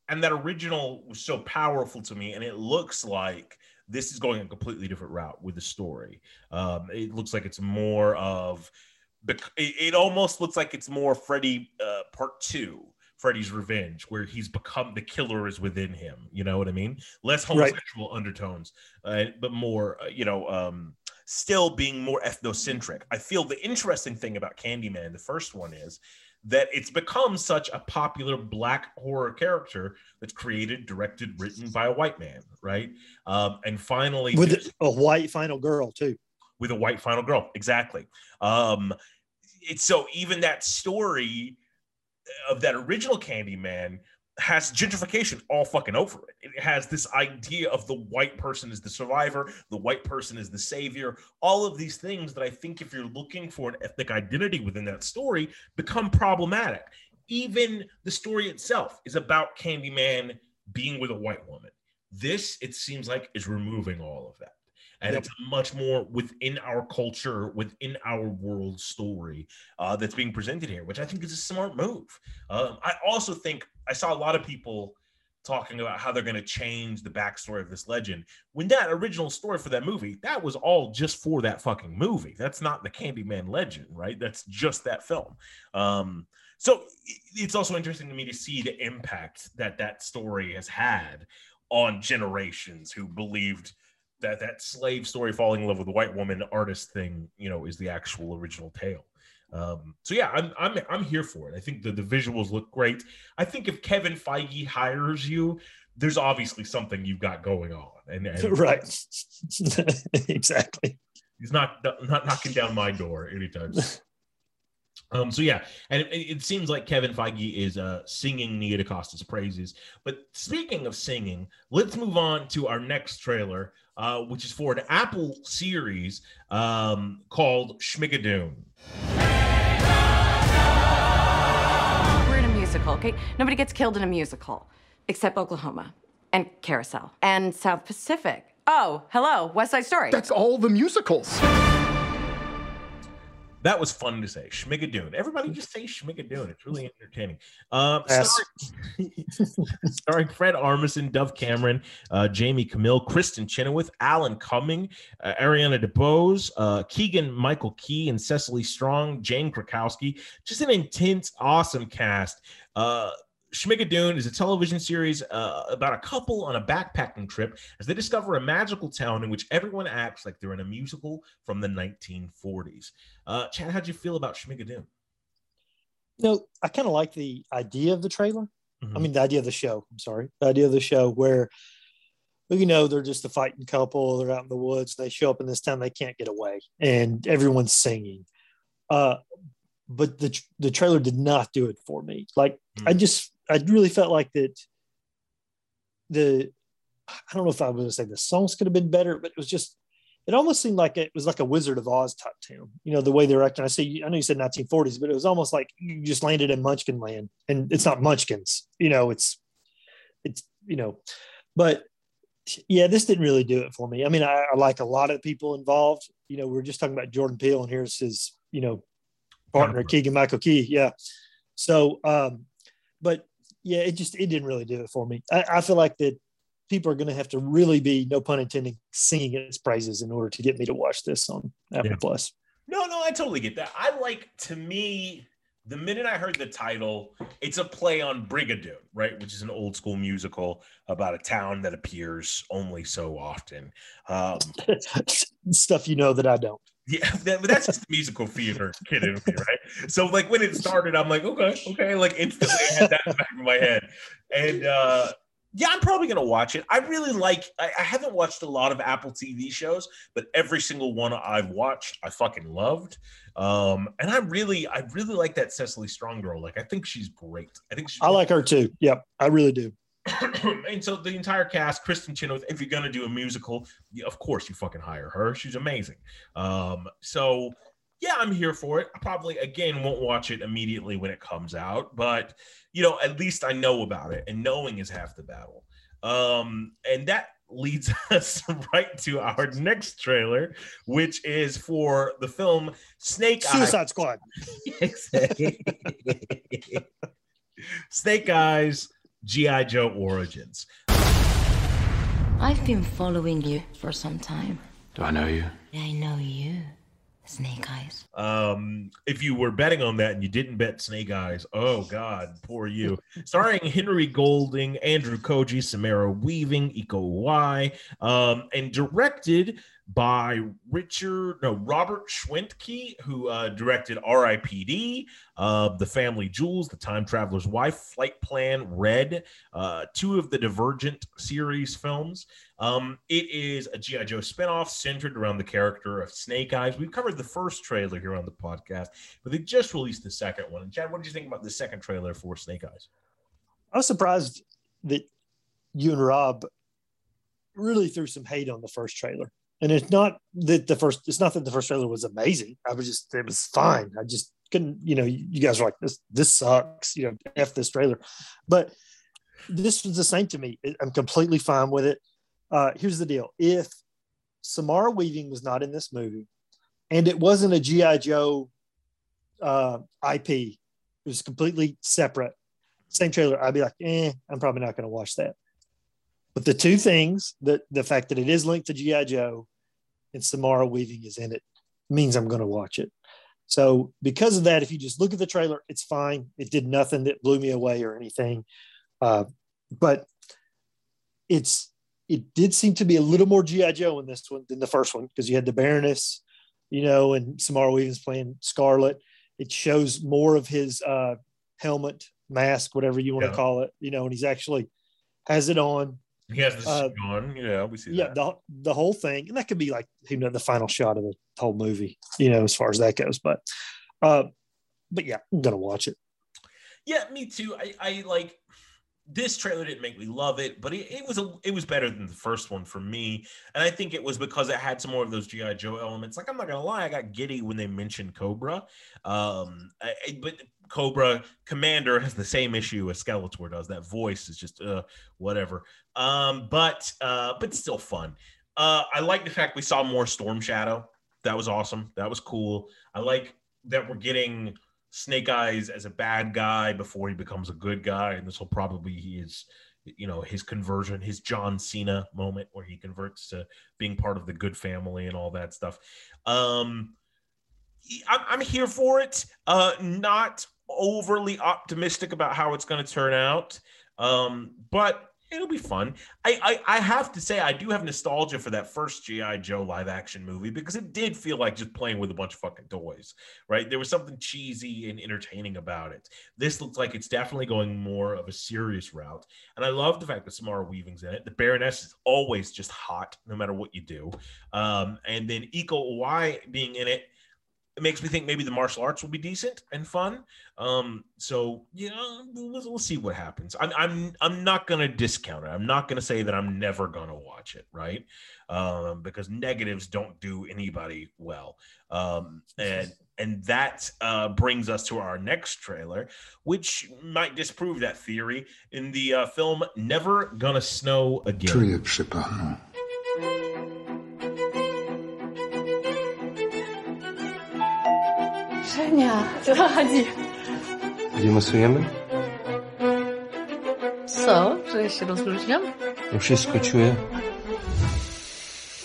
Speaker 2: and that original was so powerful to me, and it looks like this is going a completely different route with the story. Um, it looks like it's more of it, almost looks like it's more Freddy uh, Part Two. Freddy's Revenge, where he's become the killer is within him. You know what I mean? Less
Speaker 3: Right.
Speaker 2: homosexual undertones, uh, but more, uh, you know, um, still being more ethnocentric. I feel the interesting thing about Candyman, the first one, is that it's become such a popular black horror character that's created, directed, written by a white man, right? Um, and finally,
Speaker 3: With a white final girl too.
Speaker 2: with a white final girl. Exactly. Um, it's so even that story of that original Candyman has gentrification all fucking over it. It has this idea of the white person is the survivor, the white person is the savior. All of these things that I think, if you're looking for an ethnic identity within that story, become problematic. Even the story itself is about Candyman being with a white woman. This, it seems like, is removing all of that and
Speaker 3: Yep.
Speaker 2: it's much more within our culture, within our world story uh, that's being presented here, which I think is a smart move. Um, I also think I saw a lot of people talking about how they're going to change the backstory of this legend. When that original story for that movie, that was all just for that fucking movie. That's not the Candyman legend, right? That's just that film. Um, so it's also interesting to me to see the impact that that story has had on generations who believed that that slave story falling in love with a white woman artist thing you know is the actual original tale um so yeah i'm i'm i'm here for it i think the, the visuals look great i think if kevin feige hires you there's obviously something you've got going on and, and [laughs]
Speaker 3: right. [laughs] exactly.
Speaker 2: he's not not knocking down my door anytime. [laughs] Um, so yeah, and it, it seems like Kevin Feige is uh, singing Nia DaCosta's praises. But speaking of singing, let's move on to our next trailer, uh, which is for an Apple series um, called Schmigadoon.
Speaker 12: We're in a musical, okay? Nobody gets killed in a musical except Oklahoma and Carousel and South Pacific. Oh, hello, West Side Story.
Speaker 13: That's all the musicals.
Speaker 2: That was fun to say. Schmigadoon. Everybody just say Schmigadoon. It's really entertaining. Um,
Speaker 3: Yes.
Speaker 2: starring, [laughs] starring Fred Armisen, Dove Cameron, uh, Jaime Camil, Kristin Chenoweth, Alan Cumming, uh, Ariana DeBose, uh, Keegan Michael Key, and Cecily Strong, Jane Krakowski. Just an intense, awesome cast. Uh, Schmigadoon is a television series uh, about a couple on a backpacking trip as they discover a magical town in which everyone acts like they're in a musical from the 1940s. Uh, Chad, how'd you feel about Schmigadoon?
Speaker 3: You know, I kind of like the idea of the trailer. I
Speaker 2: Mhm.
Speaker 3: mean, the idea of the show. I'm sorry, the idea of the show where, you know, they're just a fighting couple. They're out in the woods. They show up in this town. They can't get away, and everyone's singing. Uh, but the the trailer did not do it for me. Like I just, I really felt like that. The, I don't know if I was going to say the songs could have been better, but it was just. It almost seemed like it was like a Wizard of Oz type town. You know, the way they're acting. I see. I know you said 1940s, but it was almost like you just landed in Munchkin land, and it's not Munchkins. You know, it's it's you know but yeah this didn't really do it for me i mean I, I like a lot of people involved you know we are just talking about jordan peele and here's his you know partner keegan michael key yeah so um but yeah it just it didn't really do it for me i, I feel like that people are going to have to really be no pun intended singing its praises in order to get me to watch this on apple
Speaker 2: Yeah.
Speaker 3: plus
Speaker 2: No, no, I totally get that. I like to me, the minute I heard the title, it's a play on Brigadoon, right? Which is an old school musical about a town that appears only so often. Um, [laughs]
Speaker 3: stuff you know that i don't
Speaker 2: yeah, [laughs] that, but that's just musical theater kid in me, right? So like when it started, I'm like, okay, okay, like instantly I had that in back my head. And uh yeah, I'm probably gonna watch it. I really like. I, I, haven't watched a lot of Apple TV shows, but every single one I've watched, I fucking loved. Um, and I really, I really like that Cecily Strong girl. Like, I think she's great. I think she's
Speaker 3: I like her too. Yep, I really do. [coughs]
Speaker 2: and so the entire cast, Kristin Chenoweth. If you're gonna do a musical, of course you fucking hire her. She's amazing. Um, so yeah, I'm here for it. I probably again won't watch it immediately when it comes out, but you know, at least I know about it, and knowing is half the battle. Um, and that leads [laughs] us right to our next trailer, which is for the film Snake
Speaker 3: Suicide
Speaker 2: Eyes.
Speaker 3: Squad. [laughs]
Speaker 2: Snake Eyes G.I. Joe Origins.
Speaker 13: I've been following you for some time.
Speaker 14: Do I know you?
Speaker 13: I know you. Snake Eyes.
Speaker 2: Um, if you were betting on that and you didn't bet Snake Eyes, oh God, poor you. [laughs] Starring Henry Golding, Andrew Koji, Samara Weaving, Iko Uwai, um, and directed by Richard, no, Robert Schwentke, who uh, directed R.I.P.D., uh, The Family Jewels, The Time Traveler's Wife, Flight Plan, Red, uh, two of the Divergent series films. Um, it is a G.I. Joe spinoff centered around the character of Snake Eyes. We've covered the first trailer here on the podcast, but they just released the second one. And Chad, what did you think about the second trailer for Snake Eyes?
Speaker 3: I was surprised that you and Rob really threw some hate on the first trailer. And it's not that the first it's not that the first trailer was amazing. I was just it was fine. I just couldn't, you know, you guys were like, this this sucks, you know, F this trailer. But this was the same to me. I'm completely fine with it. Uh, here's the deal. If Samara Weaving was not in this movie and it wasn't a G.I. Joe uh, IP, it was completely separate, same trailer, I'd be like, eh, I'm probably not going to watch that. But the two things that the fact that it is linked to G.I. Joe and Samara Weaving is in it means I'm going to watch it. So because of that, if you just look at the trailer, it's fine. It did nothing that blew me away or anything. Uh, but it's it did seem to be a little more GI Joe in this one than the first one because you had the Baroness, you know, and Samara Weaving's playing Scarlet. It shows more of his uh, helmet, mask, whatever you want
Speaker 2: Yeah.
Speaker 3: to call it, you know, and he's actually has it on.
Speaker 2: He has the
Speaker 3: Uh,
Speaker 2: on. Yeah, we see
Speaker 3: Yeah,
Speaker 2: that.
Speaker 3: the, the whole thing, and that could be like you know the final shot of the whole movie, you know, as far as that goes. But, uh, but yeah, I'm gonna watch it.
Speaker 2: Yeah, me too. I, I like this trailer didn't make me love it, but it, it was a it was better than the first one for me. And I think it was because it had some more of those GI Joe elements. Like I'm not gonna lie, I got giddy when they mentioned Cobra. Um, I, I- but Cobra Commander has the same issue as Skeletor does. That voice is just uh whatever. Um, but uh, but still fun. Uh, I like the fact we saw more Storm Shadow. That was awesome. That was cool. I like that we're getting Snake Eyes as a bad guy before he becomes a good guy, and this will probably be his, you know, his conversion, his John Cena moment where he converts to being part of the good family and all that stuff. Um, I'm, I'm here for it. Uh, not overly optimistic about how it's going to turn out, um, but it'll be fun. I, I I have to say I do have nostalgia for that first GI Joe live action movie because it did feel like just playing with a bunch of fucking toys, right? There was something cheesy and entertaining about it. This looks like it's definitely going more of a serious route, and I love the fact that Samara Weaving's in it. The Baroness is always just hot, no matter what you do. Um, and then Iko Uwai being in it it makes me think maybe the martial arts will be decent and fun. Um, so yeah, we'll, we'll see what happens. I'm I'm I'm not gonna discount it. I'm not gonna say that I'm never gonna watch it, right? Um, because negatives don't do anybody well. Um, and and that uh, brings us to our next trailer, which might disprove that theory in the uh, film "Never Gonna Snow Again."
Speaker 10: Czuję przy panu.
Speaker 15: Żenia, zachodzi.
Speaker 14: Gdzie masujemy?
Speaker 15: Co? Że ja się rozluźniam?
Speaker 14: Ja wszystko czuję.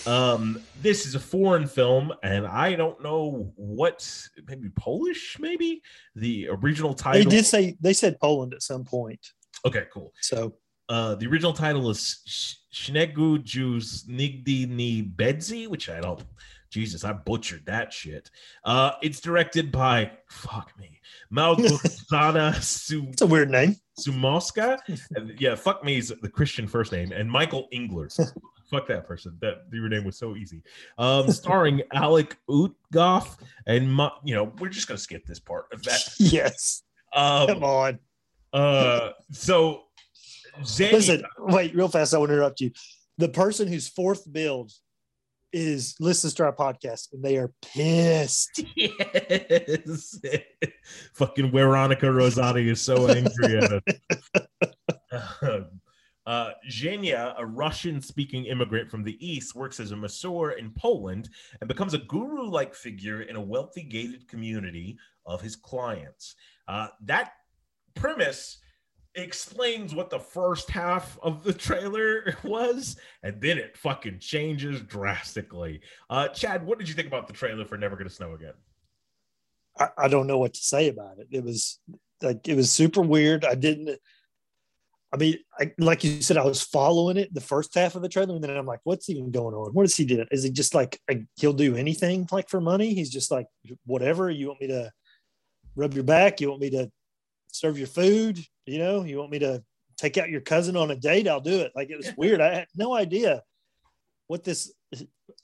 Speaker 2: Um, this is a foreign film, and I don't know what, maybe Polish, maybe the original title.
Speaker 3: They did say they said Poland at some point.
Speaker 2: Okay, cool.
Speaker 3: So
Speaker 2: Uh, the original title is Sh- Shnegu Jews Nigdi Ni Bedzi, which I don't Jesus, I butchered that shit. Uh, it's directed by fuck me, Malgorzata [laughs] Su.
Speaker 3: It's a weird name.
Speaker 2: Sumoska. [laughs] Yeah, fuck me is the Christian first name, and Michael Engler. [laughs] fuck that person. That your name was so easy. Um, starring Alec Utgoff and Ma- you know we're just gonna skip this part of that.
Speaker 3: Yes.
Speaker 2: Um,
Speaker 3: Come on.
Speaker 2: Uh, so
Speaker 3: Listen, wait, real fast. I want to interrupt you. The person whose fourth build is listens to our podcast, and they are pissed. [laughs]
Speaker 2: yes, [laughs] fucking Veronica Rosati is so angry at us. [laughs] Uh, Zhenya, a Russian speaking immigrant from the East, works as a masseur in Poland and becomes a guru like figure in a wealthy gated community of his clients. Uh, that premise explains what the first half of the trailer [laughs] was, and then it fucking changes drastically. Uh, Chad, what did you think about the trailer for Never Gonna Snow Again?
Speaker 3: I, I don't know what to say about it. It was like it was super weird. I didn't. I mean, I, like you said, I was following it the first half of the trailer, and then I'm like, "What's even going on? What does he do? Is he just like a, he'll do anything like for money? He's just like whatever. You want me to rub your back? You want me to serve your food? You know, you want me to take out your cousin on a date? I'll do it. Like it was weird. I had no idea what this.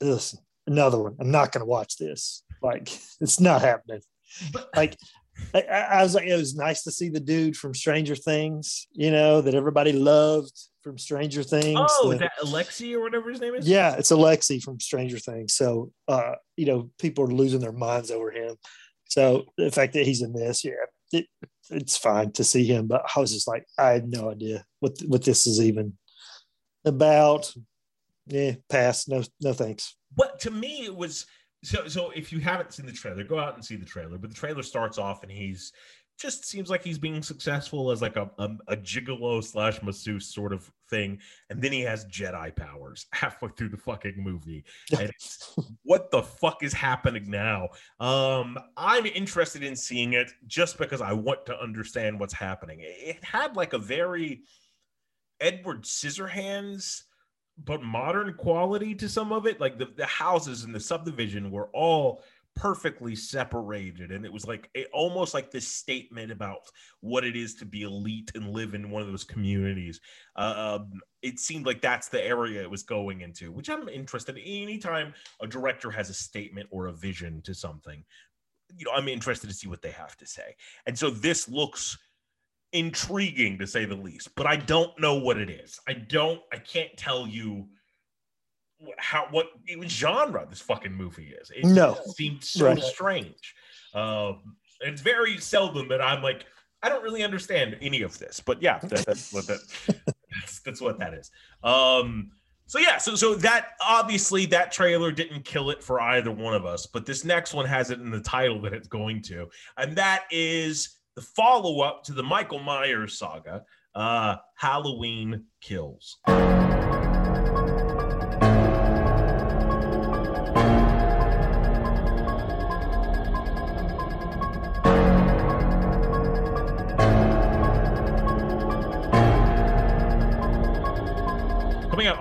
Speaker 3: Listen, another one. I'm not going to watch this. Like [laughs] it's not happening. Like I, I was like, it was nice to see the dude from Stranger Things, you know, that everybody loved from Stranger Things.
Speaker 2: Oh,
Speaker 3: the-
Speaker 2: is that Alexei or whatever his name is?
Speaker 3: yeah, it's Alexei from Stranger Things. So, uh, you know, people are losing their minds over him. So the fact that he's in this, yeah, it, it's fine to see him. But I was just like, I had no idea what what this is even about. Yeah, pass. No, no thanks.
Speaker 2: But to me, it was so. So if you haven't seen the trailer, go out and see the trailer. But the trailer starts off, and he's just seems like he's being successful as like a a, a gigolo slash masseuse sort of thing, and then he has Jedi powers [laughs] halfway through the fucking movie. [laughs] And it's, what the fuck is happening now? Um, I'm interested in seeing it just because I want to understand what's happening. It had like a very Edward Scissorhands but modern quality to some of it. Like the, the houses in the subdivision were all perfectly separated. And it was like a, almost like this statement about what it is to be elite and live in one of those communities. Uh, um, it seemed like that's the area it was going into, which I'm interested in. Anytime a director has a statement or a vision to something, you know, I'm interested to see what they have to say. And so this looks intriguing to say the least, but I don't know what it is. I don't, I can't tell you how, what even genre this fucking movie is. It
Speaker 3: No.
Speaker 2: seemed so
Speaker 3: Right.
Speaker 2: strange. Um, it's very seldom that I'm like, I don't really understand any of this, but yeah, that, that's what that, [laughs] that's, that's what that is. Um, so yeah, so so that obviously that trailer didn't kill it for either one of us, but this next one has it in the title that it's going to, and that is the follow-up to the Michael Myers saga, uh, Halloween Kills.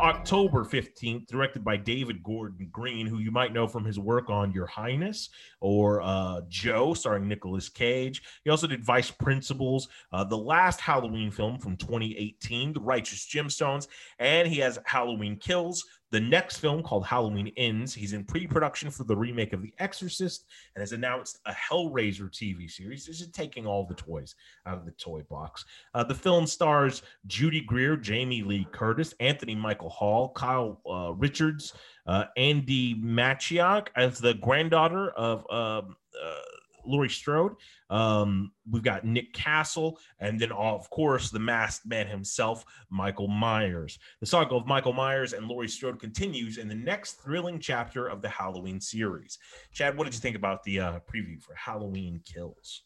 Speaker 2: October 15th, directed by David Gordon Green, who you might know from his work on Your Highness or uh, Joe, starring Nicolas Cage. He also did Vice Principals, uh, the last Halloween film from 2018, The Righteous Gemstones, and he has Halloween Kills, the next film called Halloween Ends. He's in pre production for the remake of The Exorcist and has announced a Hellraiser TV series. This is taking all the toys out of the toy box. Uh, the film stars Judy Greer, Jamie Lee Curtis, Anthony Michael Hall, Kyle uh, Richards, uh, Andi Matichak as the granddaughter of um, uh, Laurie Strode. Um, we've got Nick Castle, and then, of course, the masked man himself, Michael Myers. The saga of Michael Myers and Laurie Strode continues in the next thrilling chapter of the Halloween series. Chad, what did you think about the uh, preview for Halloween Kills?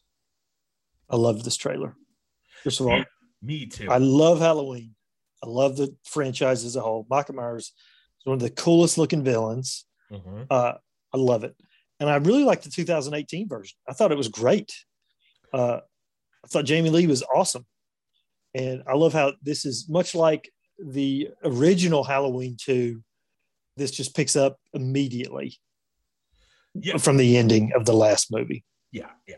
Speaker 3: I love this trailer. First of all,
Speaker 2: Yeah, me too.
Speaker 3: I love Halloween. I love the franchise as a whole. Michael Myers is one of the coolest looking villains.
Speaker 2: Mhm.
Speaker 3: Uh, I love it. And I really like the 2018 version. I thought it was great. Uh, I thought Jamie Lee was awesome. And I love how this is much like the original Halloween 2. This just picks up immediately.
Speaker 2: Yeah.
Speaker 3: from the ending of the last movie.
Speaker 2: Yeah, yeah.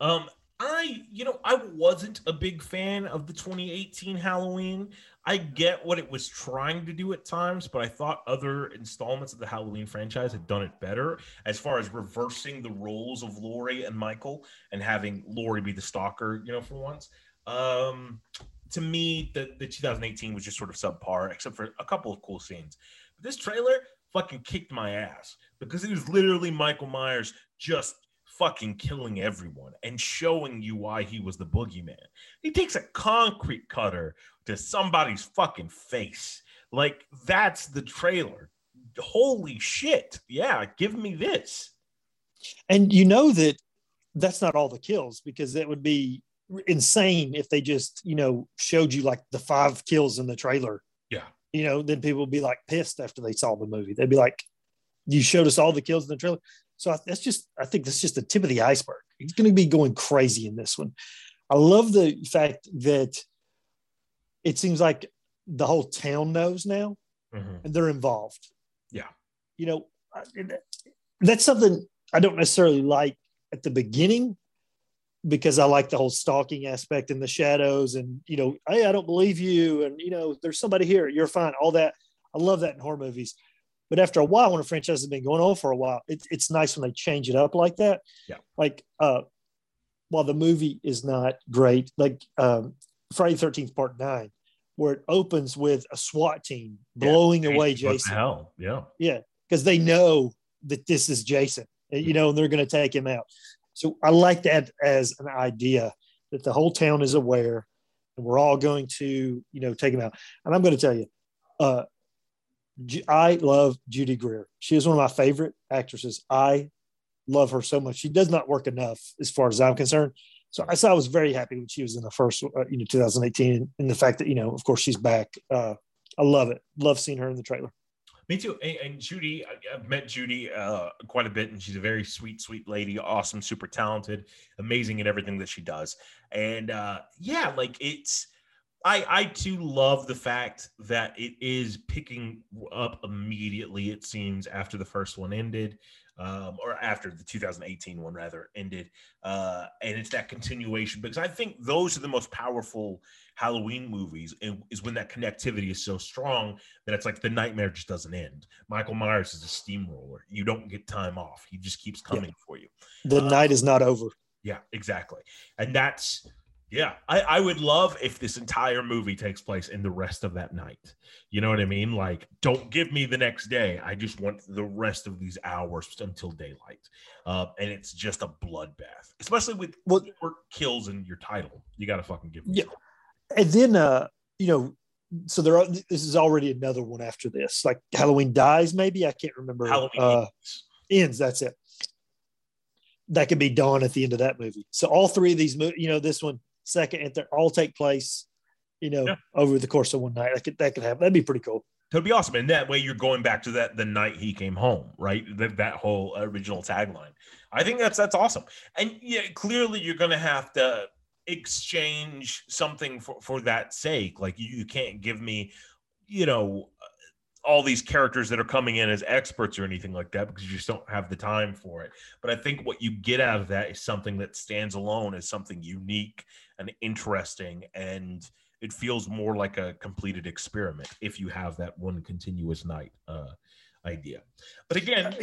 Speaker 2: Um, I, you know, I wasn't a big fan of the 2018 Halloween. I get what it was trying to do at times, but I thought other installments of the Halloween franchise had done it better as far as reversing the roles of Laurie and Michael and having Laurie be the stalker, you know, for once. Um, to me, the, the 2018 was just sort of subpar, except for a couple of cool scenes. But this trailer fucking kicked my ass because it was literally Michael Myers just fucking killing everyone and showing you why he was the boogeyman. He takes a concrete cutter to somebody's fucking face. Like that's the trailer. Holy shit. Yeah, give me this.
Speaker 3: And you know that that's not all the kills because that would be insane if they just, you know, showed you like the five kills in the trailer.
Speaker 2: Yeah.
Speaker 3: You know, then people would be like pissed after they saw the movie. They'd be like, you showed us all the kills in the trailer. So that's just, I think that's just the tip of the iceberg. He's going to be going crazy in this one. I love the fact that it seems like the whole town knows now
Speaker 2: Mhm.
Speaker 3: and they're involved.
Speaker 2: Yeah.
Speaker 3: You know, that's something I don't necessarily like at the beginning because I like the whole stalking aspect in the shadows and, you know, hey, I don't believe you. And, you know, there's somebody here, you're fine, all that. I love that in horror movies. But after a while, when a franchise has been going on for a while, it's it's nice when they change it up like that.
Speaker 2: Yeah.
Speaker 3: Like, uh, while the movie is not great, like um, Friday 13th, Part Nine, where it opens with a SWAT team blowing away
Speaker 2: What the
Speaker 3: Jason.
Speaker 2: hell? Yeah.
Speaker 3: Yeah, because they know that this is Jason, and, you know, and they're going to take him out. So I like that as an idea that the whole town is aware, and we're all going to, you know, take him out. And I'm going to tell you, uh, I love Judy Greer. She is one of my favorite actresses. I love her so much. She does not work enough, as far as I'm concerned. So I, so I was very happy when she was in the first, uh, you know, 2018, and the fact that you know, of course, she's back. Uh, I love it. Love seeing her in the trailer.
Speaker 2: Me too. And, and Judy, I've met Judy uh, quite a bit, and she's a very sweet, sweet lady. Awesome, super talented, amazing at everything that she does. And uh, yeah, like it's. I I too love the fact that it is picking up immediately. It seems after the first one ended, um, or after the 2018 one rather ended, uh, and it's that continuation because I think those are the most powerful Halloween movies, and is when that connectivity is so strong that it's like the nightmare just doesn't end. Michael Myers is a steamroller; you don't get time off; he just keeps coming for you.
Speaker 3: The night is not over.
Speaker 2: Yeah, exactly. And that's yeah, I, I would love if this entire movie takes place in the rest of that night. You know what I mean? Like, don't give me the next day. I just want the rest of these hours until daylight. Uh, and it's just a bloodbath, especially with
Speaker 3: what
Speaker 2: kills in your title. You got to fucking give me.
Speaker 3: Yeah. And then, uh, you know, so there are, this is already another one after this, like Halloween dies, maybe I can't remember.
Speaker 2: Halloween
Speaker 3: uh, ends. That's it. That could be Dawn at the end of that movie. So all three of these, you know, this one, second, and third, all take place, you know, over the course of one night. That could that could happen. That'd be pretty cool.
Speaker 2: That'd be awesome. And that way you're going back to that the night he came home, right? That that whole original tagline. I think that's that's awesome. And yeah, clearly you're gonna have to exchange something for, for that sake. Like you, you can't give me, you know, all these characters that are coming in as experts or anything like that because you just don't have the time for it. But I think what you get out of that is something that stands alone as something unique and interesting and it feels more like a completed experiment if you have that one continuous night uh, idea. But again,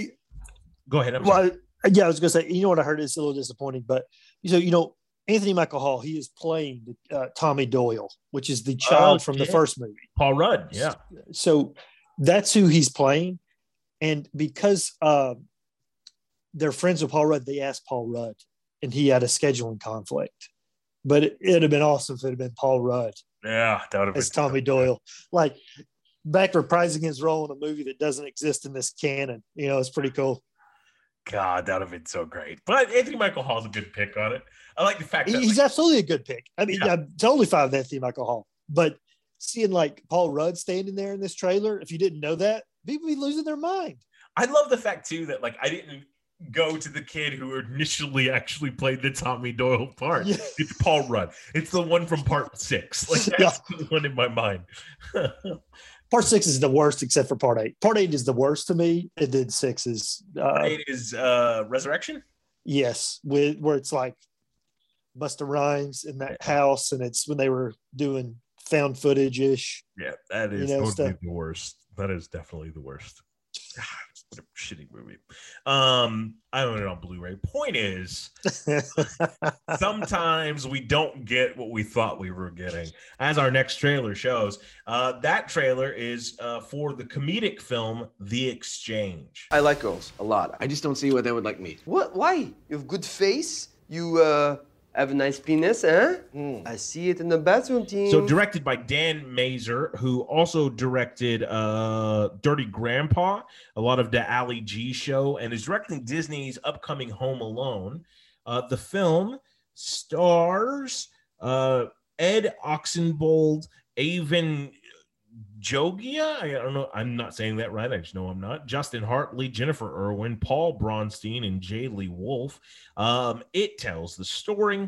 Speaker 2: go ahead. I'm.
Speaker 3: Well, yeah, I was gonna say, you know what I heard is a little disappointing, but so you know, Anthony Michael Hall, he is playing uh, Tommy Doyle, which is the child
Speaker 2: Oh,
Speaker 3: from the first movie.
Speaker 2: Paul Rudd. Yeah.
Speaker 3: So that's who he's playing, and because uh, they're friends with Paul Rudd, they asked Paul Rudd, and he had a scheduling conflict. But it, it'd have been awesome if it had been Paul Rudd
Speaker 2: Yeah, that would have
Speaker 3: as
Speaker 2: been
Speaker 3: Tommy Doyle, like back reprising his role in a movie that doesn't exist in this canon. You know, it's pretty cool.
Speaker 2: God, that would have been so great. But Anthony Michael Hall's a good pick on it. I like the fact that
Speaker 3: He- He's absolutely a good pick. I mean, I'm totally fine with Anthony Michael Hall, but seeing like Paul Rudd standing there in this trailer, if you didn't know that, people be losing their mind.
Speaker 2: I love the fact too that like I didn't go to the kid who initially actually played the Tommy Doyle part. It's Paul Rudd. It's the one from part six. [laughs] Like that's the one in my mind. [laughs]
Speaker 3: part six is the worst except for part eight. Part eight is the worst to me, and then six is uh,
Speaker 2: is uh, Resurrection.
Speaker 3: yes, with where it's like Busta Rhymes in that house, and it's when they were doing found footage ish.
Speaker 2: Yeah, that is
Speaker 3: you know,
Speaker 2: totally the worst. That is definitely the worst. [sighs] [sighs] [laughs] What a shitty movie. Um, I own it on Blu-ray. Point is, [laughs] sometimes we don't get what we thought we were getting. As our next trailer shows, uh, that trailer is uh, for the comedic film The Exchange.
Speaker 16: I like girls a lot. I just don't see why they would like me. What? Why? You have good face. You uh, have a nice penis, huh? I see it in the bathroom team.
Speaker 2: So directed by Dan Mazer, who also directed uh, Dirty Grandpa, a lot of the Ali G show, and is directing Disney's upcoming Home Alone. Uh, the film stars uh, Ed Oxenbould, Avan Jogia. I don't know. I'm not saying that right. I just know I'm not. Justin Hartley, Jennifer Irwin, Paul Braunstein, and Jay Lee Wolf. Um, it tells the story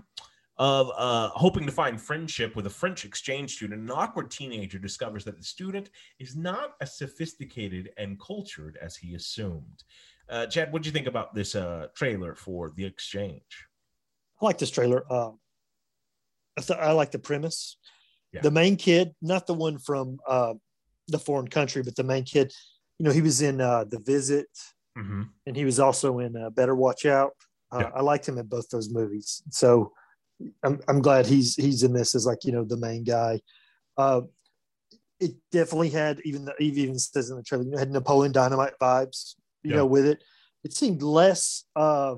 Speaker 2: of uh, hoping to find friendship with a French exchange student. An awkward teenager discovers that the student is not as sophisticated and cultured as he assumed. Uh, Chad, what do you think about this uh, trailer for The Exchange?
Speaker 3: I like this trailer. Uh, I, th- I like the premise.
Speaker 2: Yeah.
Speaker 3: The main kid, not the one from uh, the foreign country, but the main kid. You know, he was in uh, The Visit,
Speaker 2: Mm-hmm.
Speaker 3: and he was also in uh, Better Watch Out. Uh,
Speaker 2: Yeah.
Speaker 3: I liked him in both those movies, so I'm I'm glad he's he's in this as like you know the main guy. Uh, it definitely had even the Eve even says in the trailer, you know, had Napoleon Dynamite vibes, you
Speaker 2: Yeah.
Speaker 3: know, with it. It seemed less. Uh,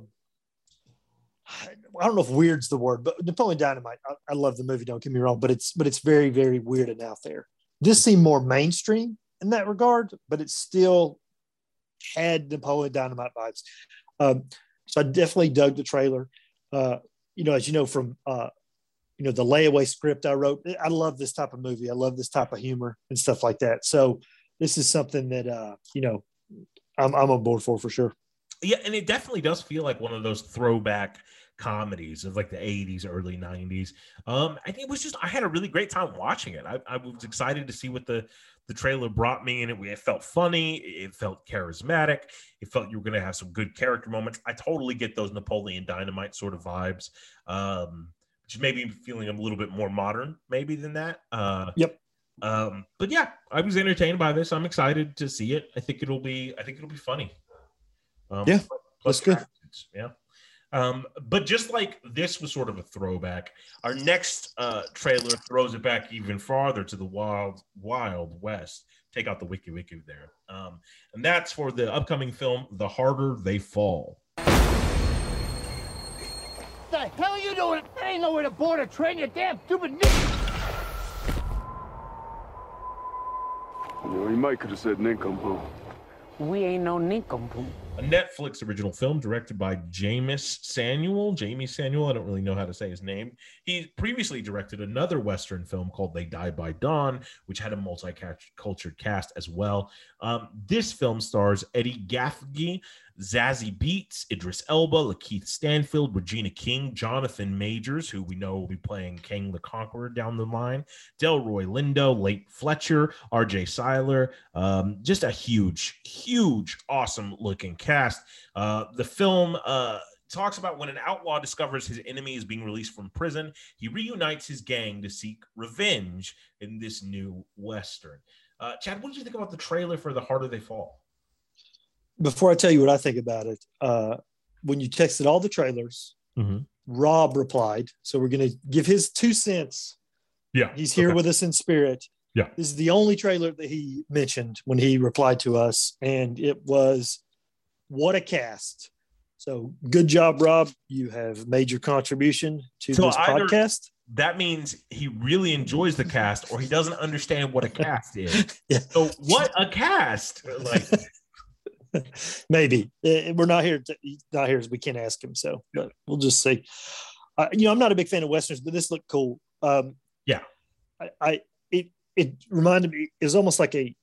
Speaker 3: I don't know if weird's the word, but Napoleon Dynamite. I, I love the movie. Don't get me wrong, but it's but it's very very weird and out there. This seemed more mainstream in that regard, but it still had Napoleon Dynamite vibes. Um, so I definitely dug the trailer. Uh, you know, as you know from uh, you know the layaway script I wrote, I love this type of movie. I love this type of humor and stuff like that. So this is something that uh, you know I'm I'm on board for for sure.
Speaker 2: Yeah, and it definitely does feel like one of those throwback comedies of like the 80s, early 90s. Um, I think it was just I had a really great time watching it. I, I was excited to see what the the trailer brought me, and it, it felt funny, it felt charismatic, it felt you were gonna have some good character moments. I totally get those Napoleon Dynamite sort of vibes. Um, which maybe feeling a little bit more modern, maybe than that. Uh
Speaker 3: Yep.
Speaker 2: um, but yeah, I was entertained by this. I'm excited to see it. I think it'll be I think it'll be funny. Um,
Speaker 3: Yeah, that's good.
Speaker 2: Yeah. Um, but just like this was sort of a throwback, our next uh, trailer throws it back even farther to the wild, wild west. Take out the wiki wiki there, um, and that's for the upcoming film, "The Harder They Fall."
Speaker 17: What the hell are you doing? There ain't nowhere to board a train, you damn stupid n-
Speaker 18: You know, he might could have said nincompoop.
Speaker 8: We ain't no nincompoop.
Speaker 2: A Netflix original film directed by Jeymes Samuel. Jamie Samuel, I don't really know how to say his name. He previously directed another Western film called They Die by Dawn, which had a multicultural cast as well. Um, this film stars Eddie Gaffney, Zazie Beetz, Idris Elba, Lakeith Stanfield, Regina King, Jonathan Majors, who we know will be playing Kang the Conqueror down the line, Delroy Lindo, Late Fletcher, RJ Cyler. Um, just a huge, huge, awesome looking cast. Uh, the film uh, talks about when an outlaw discovers his enemy is being released from prison, he reunites his gang to seek revenge in this new Western. Uh, Chad, what did you think about the trailer for The Harder They Fall?
Speaker 3: Before I tell you what I think about it, uh, when you texted all the trailers,
Speaker 2: Mhm.
Speaker 3: Rob replied. So we're going to give his two cents.
Speaker 2: Yeah.
Speaker 3: He's here
Speaker 2: okay.
Speaker 3: with us in spirit.
Speaker 2: Yeah.
Speaker 3: This is the only trailer that he mentioned when he replied to us, and it was what a cast. So good job, Rob. You have made your contribution to
Speaker 2: So
Speaker 3: this
Speaker 2: either-
Speaker 3: podcast.
Speaker 2: That means he really enjoys the cast or he doesn't understand what a cast is. [laughs]
Speaker 3: Yeah.
Speaker 2: So, what a cast? Like, [laughs]
Speaker 3: Maybe Eh, we're not here. To, not here as we can't ask him. So, but we'll just see. Uh, you know, I'm not a big fan of westerns, but this looked cool. Um,
Speaker 2: yeah.
Speaker 3: I, I it it reminded me. It was almost like a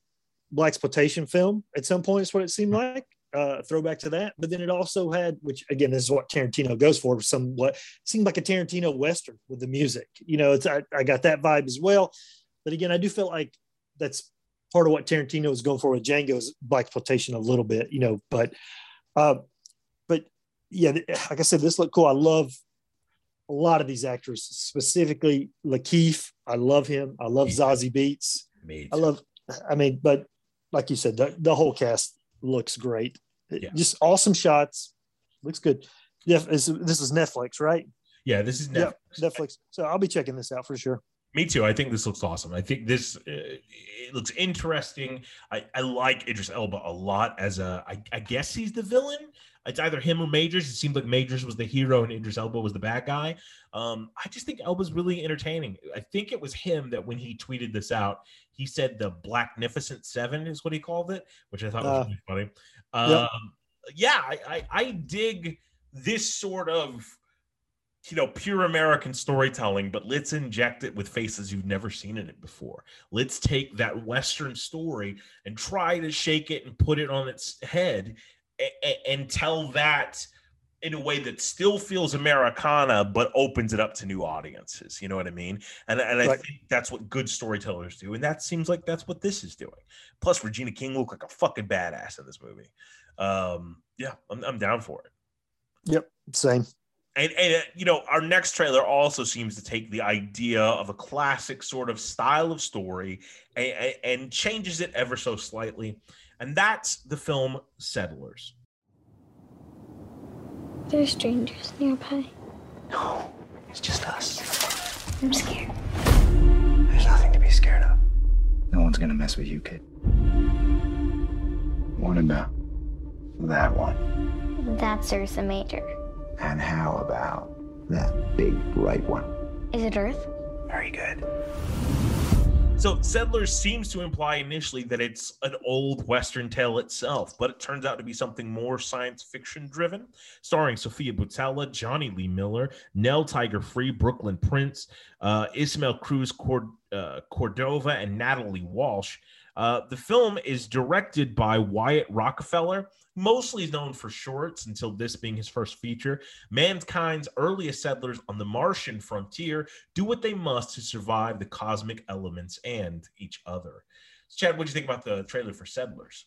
Speaker 3: black exploitation film at some point. Is what it seemed like. Uh, throwback to that, but then it also had, which again, this is what Tarantino goes for. Somewhat seemed like a Tarantino western with the music. You know, it's I, I got that vibe as well. But again, I do feel like that's part of what Tarantino was going for with Django is black exploitation a little bit, you know. But, uh, but yeah, like I said, this looked cool. I love a lot of these actors, specifically Lakeith. I love him. I love Zazie Beetz. I love. I mean, but like you said, the, the whole cast looks great.
Speaker 2: Yeah.
Speaker 3: Just awesome shots. Looks good. Yeah, this is Netflix, right?
Speaker 2: Yeah, this is Netflix.
Speaker 3: Yep, Netflix. So I'll be checking this out for sure.
Speaker 2: Me too. I think this looks awesome. I think this uh, it looks interesting. I, I like Idris Elba a lot as a. I, I guess he's the villain. It's either him or Majors. It seemed like Majors was the hero and Idris Elba was the bad guy. Um, I just think Elba's really entertaining. I think it was him that when he tweeted this out, he said the Blacknificent Seven is what he called it, which I thought was
Speaker 3: Uh,
Speaker 2: really funny. Um, Yeah, I, I, I dig this sort of you know, pure American storytelling, but let's inject it with faces you've never seen in it before. Let's take that Western story and try to shake it and put it on its head a- a- and tell that in a way that still feels Americana, but opens it up to new audiences. You know what I mean? And, and I
Speaker 3: Right.
Speaker 2: think that's what good storytellers do. And that seems like that's what this is doing. Plus, Regina King looked like a fucking badass in this movie. Um, yeah, I'm, I'm down for it.
Speaker 3: Yep, same.
Speaker 2: And, and uh, you know, our next trailer also seems to take the idea of a classic sort of style of story and, and changes it ever so slightly. And that's the film Settlers.
Speaker 19: There are strangers nearby.
Speaker 10: No, it's just us.
Speaker 19: I'm scared.
Speaker 10: There's nothing to be scared of. No one's gonna mess with you, kid. What about that one?
Speaker 19: That's Ursa Major.
Speaker 10: And how about that big bright one?
Speaker 19: Is it Earth?
Speaker 10: Very good.
Speaker 2: So Settlers seems to imply initially that it's an old Western tale itself, but it turns out to be something more science fiction driven, starring Sofia Boutella, Jonny Lee Miller, Nell Tiger Free, Brooklyn Prince, uh, Ismael Cruz Cord- uh, Cordova, and Natalie Walsh. Uh, the film is directed by Wyatt Rockefeller, mostly known for shorts until this being his first feature. Mankind's earliest settlers on the Martian frontier do what they must to survive the cosmic elements and each other. So Chad, what do you think about the trailer for Settlers?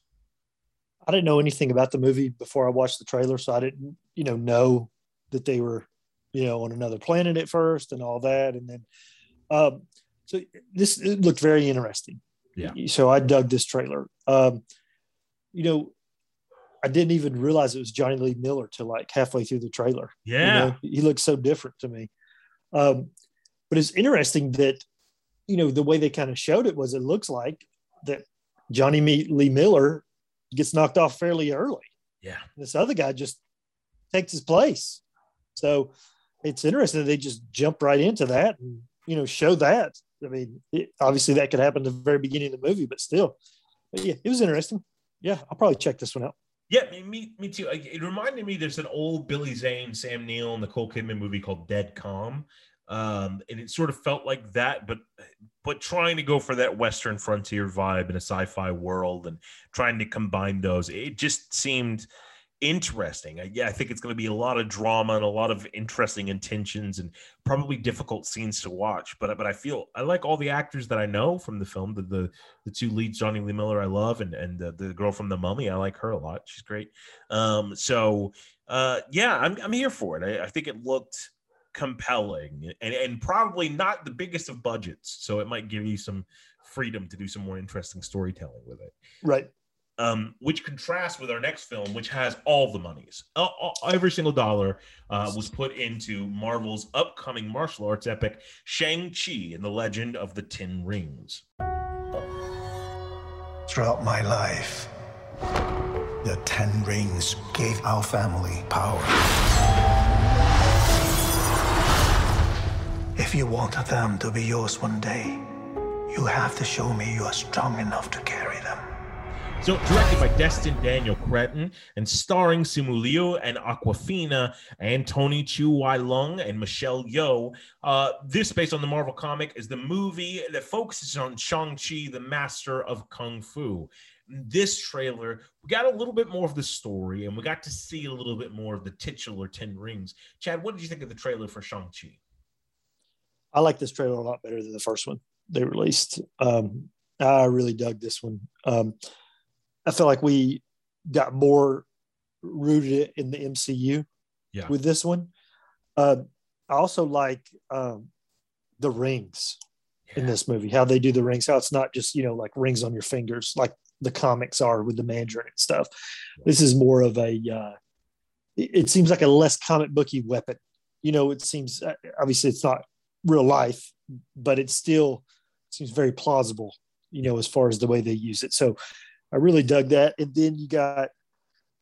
Speaker 3: I didn't know anything about the movie before I watched the trailer, so I didn't, you know, know that they were, you know, on another planet at first and all that, and then, um, so this it looked very interesting.
Speaker 2: Yeah.
Speaker 3: So I dug this trailer. Um, you know, I didn't even realize it was Jonny Lee Miller till like halfway through the trailer. You
Speaker 2: Yeah.
Speaker 3: know, he looks so different to me. Um, but it's interesting that, you know, the way they kind of showed it was it looks like that Jonny Lee Miller gets knocked off fairly early.
Speaker 2: Yeah.
Speaker 3: This other guy just takes his place. So it's interesting that they just jump right into that and, you know, show that. I mean, it, obviously that could happen at the very beginning of the movie, but still, but yeah, it was interesting. Yeah, I'll probably check this one out.
Speaker 2: Yeah, me, me, too. It reminded me there's an old Billy Zane, Sam Neill, Nicole Kidman movie called Dead Calm. Um, and it sort of felt like that, but but trying to go for that Western frontier vibe in a sci-fi world and trying to combine those, it just seemed interesting. I, yeah, I think it's going to be a lot of drama and a lot of interesting intentions and probably difficult scenes to watch. But but I feel I like all the actors that I know from the film. The the, the two leads, Jonny Lee Miller, I love, and and the, the girl from The Mummy, I like her a lot. She's great. Um, so uh, yeah, I'm I'm here for it. I, I think it looked compelling and and probably not the biggest of budgets, so it might give you some freedom to do some more interesting storytelling with it
Speaker 3: Right.
Speaker 2: Um, which contrasts with our next film, which has all the monies. All- all- every single dollar uh, was put into Marvel's upcoming martial arts epic, Shang-Chi and the Legend of the Ten Rings.
Speaker 20: Throughout my life, the Ten Rings gave our family power. If you want them to be yours one day, you have to show me you are strong enough to carry them.
Speaker 2: So, directed by Destin Daniel Cretton and starring Simu Liu and Awkwafina and Tony Chu Wai Lung and Michelle Yeoh. Uh, this, based on the Marvel comic, is the movie that focuses on Shang-Chi, the master of Kung Fu. This trailer, we got a little bit more of the story and we got to see a little bit more of the titular Ten Rings. Chad, what did you think of the trailer for Shang-Chi?
Speaker 3: I like this trailer a lot better than the first one they released. Um, I really dug this one. Um, I feel like we got more rooted in the MCU
Speaker 2: Yeah.
Speaker 3: with this one. Uh, I also like um, the rings in this movie, how they do the rings, how it's not just, you know, like rings on your fingers, like the comics are with the Mandarin and stuff. This is more of a, uh, it, it seems like a less comic booky weapon. You know, it seems, uh, obviously, it's not real life, but it still seems very plausible, you know, as far as the way they use it. So I really dug that. And then you got,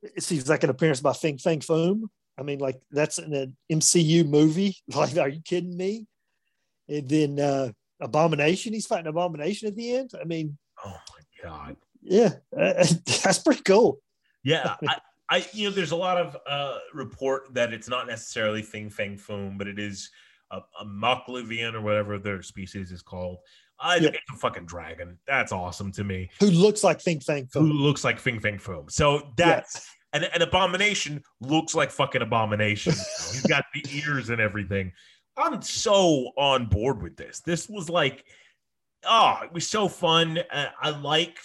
Speaker 3: it seems like an appearance by Fing Fang Foom. I mean, like that's in an MCU movie. [laughs] Like, are you kidding me? And then uh Abomination, he's fighting Abomination at the end. I mean,
Speaker 2: oh my god,
Speaker 3: yeah, uh, [laughs] that's pretty cool.
Speaker 2: Yeah, [laughs] I, I, you know, there's a lot of uh, report that it's not necessarily Fing Fang Foom, but it is a, a or whatever their species is called. I
Speaker 3: Yeah.
Speaker 2: it's a fucking dragon. That's awesome to me.
Speaker 3: Who looks like Fing Fang Foom.
Speaker 2: Who looks like Fing Fang Foom? So that's an, an abomination looks like fucking abomination. [laughs] He's got the ears and everything. I'm so on board with this. This was like, oh, it was so fun. Uh, I like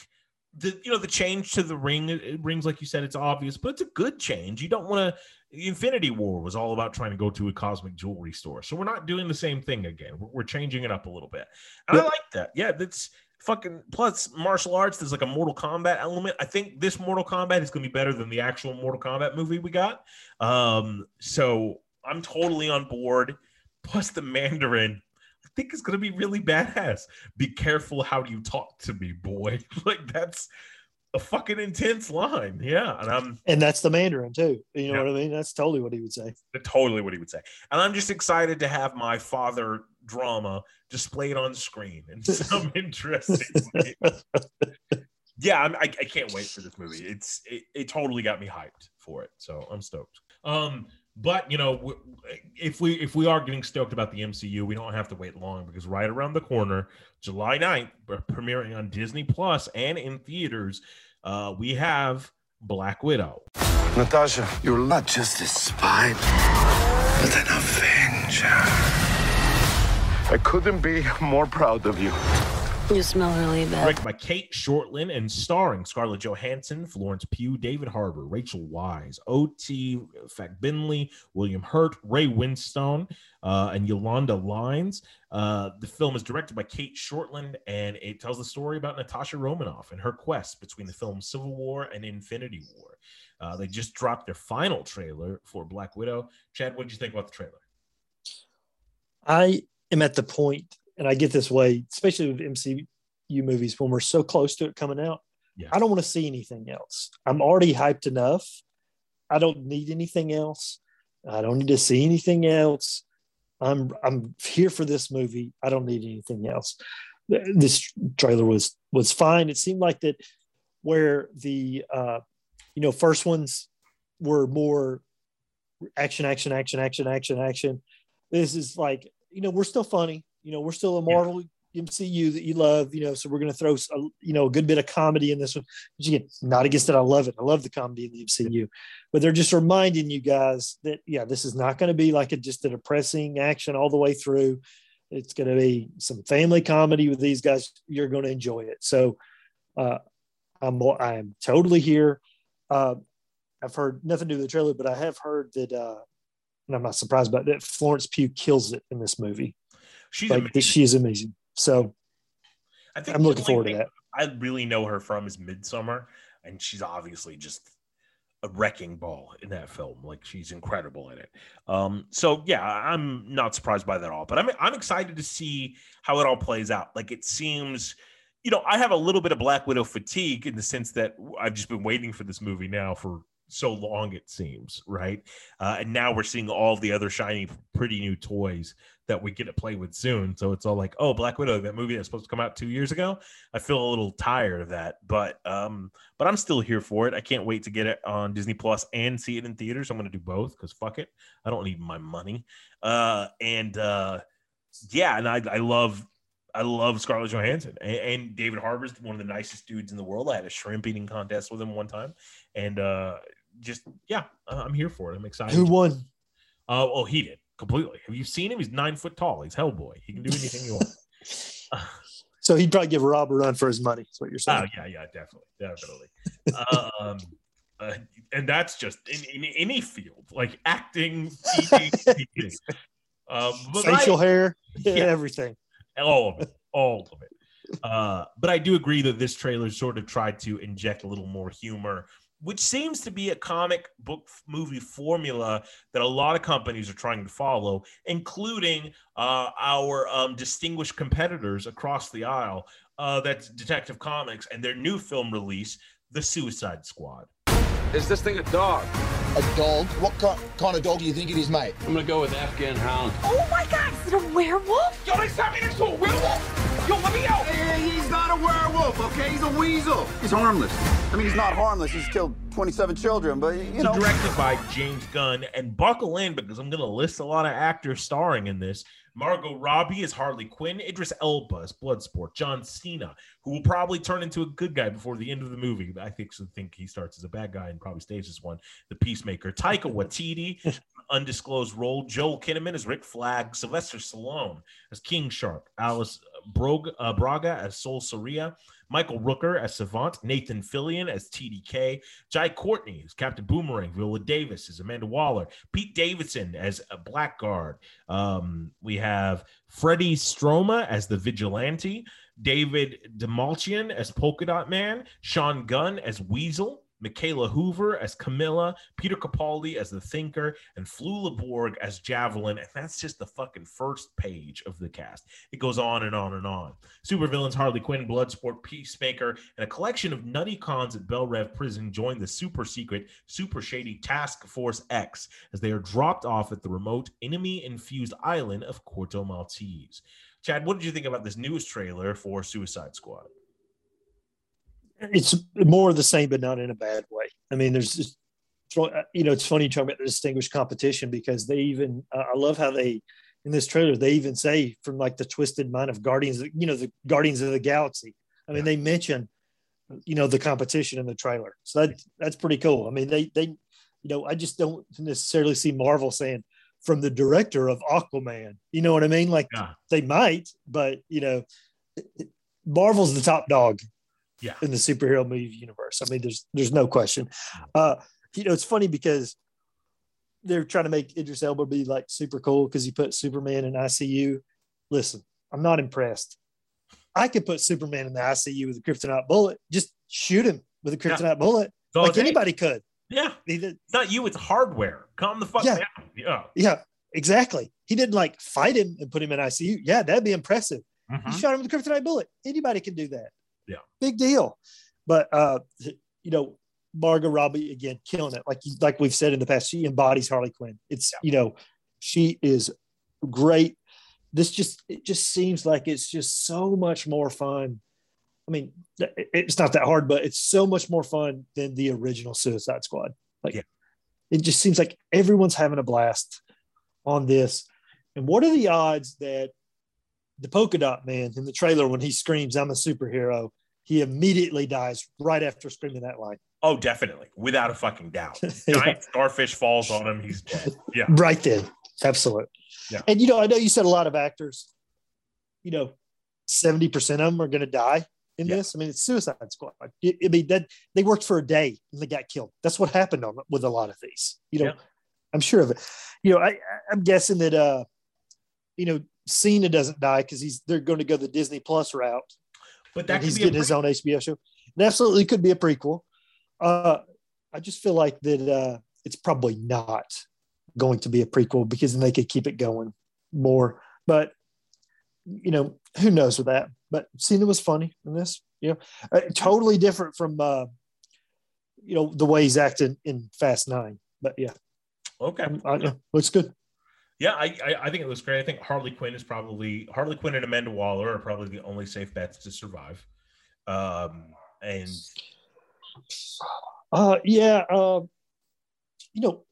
Speaker 2: the you know the change to the ring. It, it rings like you said, it's obvious, but it's a good change. You don't want to. Infinity War was all about trying to go to a cosmic jewelry store, so we're not doing the same thing again. We're, we're changing it up a little bit, and I like that. Yeah, that's fucking. Plus, martial arts. There's like a Mortal Kombat element. I think this Mortal Kombat is going to be better than the actual Mortal Kombat movie we got. Um, so I'm totally on board. Plus, the Mandarin. Think is going to be really badass. Be careful how you talk to me, boy. [laughs] like that's a fucking intense line. Yeah, and I'm
Speaker 3: And that's the Mandarin too. You know
Speaker 2: Yeah.
Speaker 3: what I mean? That's totally what he would say.
Speaker 2: totally what he would say. And I'm just excited to have my father drama displayed on screen in [laughs] some interesting way. Yeah, I'm, I, I can't wait for this movie. It's it, it totally got me hyped for it, so I'm stoked. Um, but you know, if we if we are getting stoked about the MCU, we don't have to wait long because right around the corner, July 9th, we're premiering on Disney Plus and in theaters, uh, we have Black Widow.
Speaker 18: Natasha, you're not just a spy, but an avenger. I couldn't be more proud of you.
Speaker 13: You smell really bad.
Speaker 2: Directed by Cate Shortland and starring Scarlett Johansson, Florence Pugh, David Harbour, Rachel Weisz, O.T. Fagbenle, William Hurt, Ray Winstone, uh, and Yolanda Lines. Uh, the film is directed by Cate Shortland, and it tells the story about Natasha Romanoff and her quest between the films Civil War and Infinity War. Uh, they just dropped their final trailer for Black Widow. Chad, what did you think about the trailer?
Speaker 3: I am at the point, and I get this way, especially with MCU movies, when we're so close to it coming out.
Speaker 2: Yeah.
Speaker 3: I don't want to see anything else. I'm already hyped enough. I don't need anything else. I don't need to see anything else. I'm I'm here for this movie. I don't need anything else. This trailer was was fine. It seemed like that where the uh, you know first ones were more action, action, action, action, action, action. This is like you know we're still funny. You know we're still a Marvel MCU that you love. You know, so we're going to throw a, you know a good bit of comedy in this one. Which again, not against it. I love it. I love the comedy in the MCU, but they're just reminding you guys that yeah, this is not going to be like a just a depressing action all the way through. It's going to be some family comedy with these guys. You're going to enjoy it. So uh, I'm I'm totally here. Uh, I've heard nothing to do with the trailer, but I have heard that, uh, and I'm not surprised about that. Florence Pugh kills it in this movie.
Speaker 2: She's
Speaker 3: like
Speaker 2: amazing.
Speaker 3: she is amazing. So
Speaker 2: I think
Speaker 3: I'm looking forward to that.
Speaker 2: I really know her from is Midsummer, and she's obviously just a wrecking ball in that film. Like she's incredible in it. Um, so yeah, I'm not surprised by that at all. But I'm I'm excited to see how it all plays out. Like it seems, you know, I have a little bit of Black Widow fatigue in the sense that I've just been waiting for this movie now for so long it seems right uh, and now we're seeing all the other shiny pretty new toys that we get to play with soon. So it's all like oh black widow that movie that's supposed to come out two years ago i feel a little tired of that. But um but i'm still here for it. I can't wait to get it on disney plus and see it in theaters. I'm gonna do both because fuck it. I don't need my money. Uh and uh yeah and i i love I love Scarlett Johansson. And, and David Harbour's one of the nicest dudes in the world. I had a shrimp eating contest with him one time, and uh, just yeah, I- I'm here for it. I'm excited.
Speaker 3: who won?
Speaker 2: Uh, oh, he did completely. Have you seen him? He's nine foot tall. He's Hellboy. He can do anything you want. [laughs] [laughs]
Speaker 3: So he'd probably give Rob a run for his money. Is what you're saying?
Speaker 2: Oh yeah, yeah, definitely, definitely. um, [laughs] uh, and that's just in, in any field, like acting, TV, speaking. Um, but
Speaker 3: Facial
Speaker 2: I-
Speaker 3: hair,
Speaker 2: Yeah.
Speaker 3: everything.
Speaker 2: all of it, all of it. Uh, but I do agree that this trailer sort of tried to inject a little more humor, which seems to be a comic book movie formula that a lot of companies are trying to follow, including uh, our um, distinguished competitors across the aisle. Uh, that's Detective Comics and their new film release, The Suicide Squad.
Speaker 9: Is this thing a dog?
Speaker 21: A dog? What ki- kind of dog do you think it is, mate?
Speaker 9: I'm gonna go with Afghan Hound.
Speaker 15: Oh my god, is it a werewolf?
Speaker 21: Yo, they turned me into a werewolf? Yo, let me out!
Speaker 22: Hey, he's not a werewolf, okay? He's a weasel.
Speaker 23: He's harmless. I mean, he's not harmless. He's killed 27 children, but you know.
Speaker 2: directed by James Gunn, and buckle in because I'm going to list a lot of actors starring in this. Margot Robbie is Harley Quinn, Idris Elba as Bloodsport, John Cena, who will probably turn into a good guy before the end of the movie. I think so think he starts as a bad guy and probably stays as one. The Peacemaker, Taika Waititi, [laughs] undisclosed role, Joel Kinnaman as Rick Flag, Sylvester Stallone as King Shark, Alice Brog- uh, Braga as Sol Soria, Michael Rooker as Savant, Nathan Fillion as TDK, Jai Courtney as Captain Boomerang, Viola Davis as Amanda Waller, Pete Davidson as a Blackguard. Um, we have Freddie Stroma as the Vigilante, David Dastmalchian as Polka Dot Man, Sean Gunn as Weasel, Mikaela Hoover as Camilla, Peter Capaldi as the Thinker, and Flula Borg as Javelin. And that's just the fucking first page of the cast. It goes on and on and on. Supervillains Harley Quinn, Bloodsport, Peacemaker, and a collection of nutty cons at Belle Reve Prison join the super secret, super shady Task Force X as they are dropped off at the remote enemy infused island of Corto Maltese. Chad, what did you think about this newest trailer for Suicide Squad?
Speaker 3: It's more of the same, but not in a bad way. I mean, there's just, you know, it's funny talking about the distinguished competition because they even, uh, I love how they, in this trailer, they even say from like the twisted mind of Guardians, you know, the Guardians of the Galaxy. I mean, they mention, you know, the competition in the trailer. So that that's pretty cool. I mean, they, they, you know, I just don't necessarily see Marvel saying from the director of Aquaman, you know what I mean? Like they might, but, you know, Marvel's the top dog
Speaker 2: yeah.
Speaker 3: in the superhero movie universe. I mean, there's there's no question. Uh, you know, it's funny because they're trying to make Idris Elba be like super cool because he put Superman in ICU. Listen, I'm not impressed. I could put Superman in the ICU with a kryptonite bullet. Just shoot him with a kryptonite
Speaker 2: Yeah.
Speaker 3: bullet,
Speaker 2: So
Speaker 3: like anybody could.
Speaker 2: Yeah. It's not you, it's hardware. Calm the fuck
Speaker 3: Yeah.
Speaker 2: down. Yeah.
Speaker 3: yeah, exactly. He didn't like fight him and put him in ICU. Yeah, that'd be impressive.
Speaker 2: Mhm.
Speaker 3: He shot him with a kryptonite bullet. Anybody can do that.
Speaker 2: Yeah.
Speaker 3: big deal. But uh, you know, Margot Robbie again killing it. Like like we've said in the past, she embodies Harley Quinn. It's you know, she is great. This just it just seems like it's just so much more fun. I mean, it's not that hard, but it's so much more fun than the original Suicide Squad. Like, yeah. it just seems like everyone's having a blast on this. And what are the odds that the polka dot man in the trailer when he screams i'm a superhero he immediately dies right after screaming that line
Speaker 2: Oh, definitely. Without a fucking doubt. [laughs] Giant starfish falls on him. He's dead. Yeah.
Speaker 3: right then absolute
Speaker 2: Yeah.
Speaker 3: and you know i know you said a lot of actors you know 70% of them are going to die in this i mean it's suicide squad i I mean that they worked for a day and they got killed that's what happened on with a lot of these you know
Speaker 2: Yeah.
Speaker 3: i'm sure of it you know I, i'm guessing that uh you know cena doesn't die because he's they're going to go the disney plus route
Speaker 2: But that
Speaker 3: he's getting his own HBO show. It absolutely could be a prequel. Uh, I just feel like that uh, it's probably not going to be a prequel because then they could keep it going more. But you know, who knows with that? But Cena was funny in this. You know, uh, totally different from uh, you know the way he's acting in Fast Nine. But yeah,
Speaker 2: Okay.
Speaker 3: I, yeah, looks good.
Speaker 2: Yeah, I, I I think it looks great. I think Harley Quinn is probably Harley Quinn and Amanda Waller are probably the only safe bets to survive. Um, and
Speaker 3: Uh, yeah, uh, you know,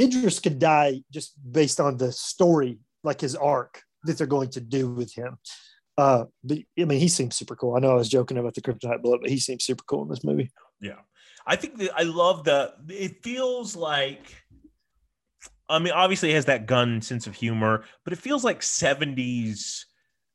Speaker 3: Idris could die just based on the story, like his arc that they're going to do with him. Uh, but I mean, he seems super cool. I know I was joking about the kryptonite bullet, but he seems super cool in this movie.
Speaker 2: yeah, I think that I love the. It feels like. I mean, obviously, it has that Gunn sense of humor, but it feels like '70s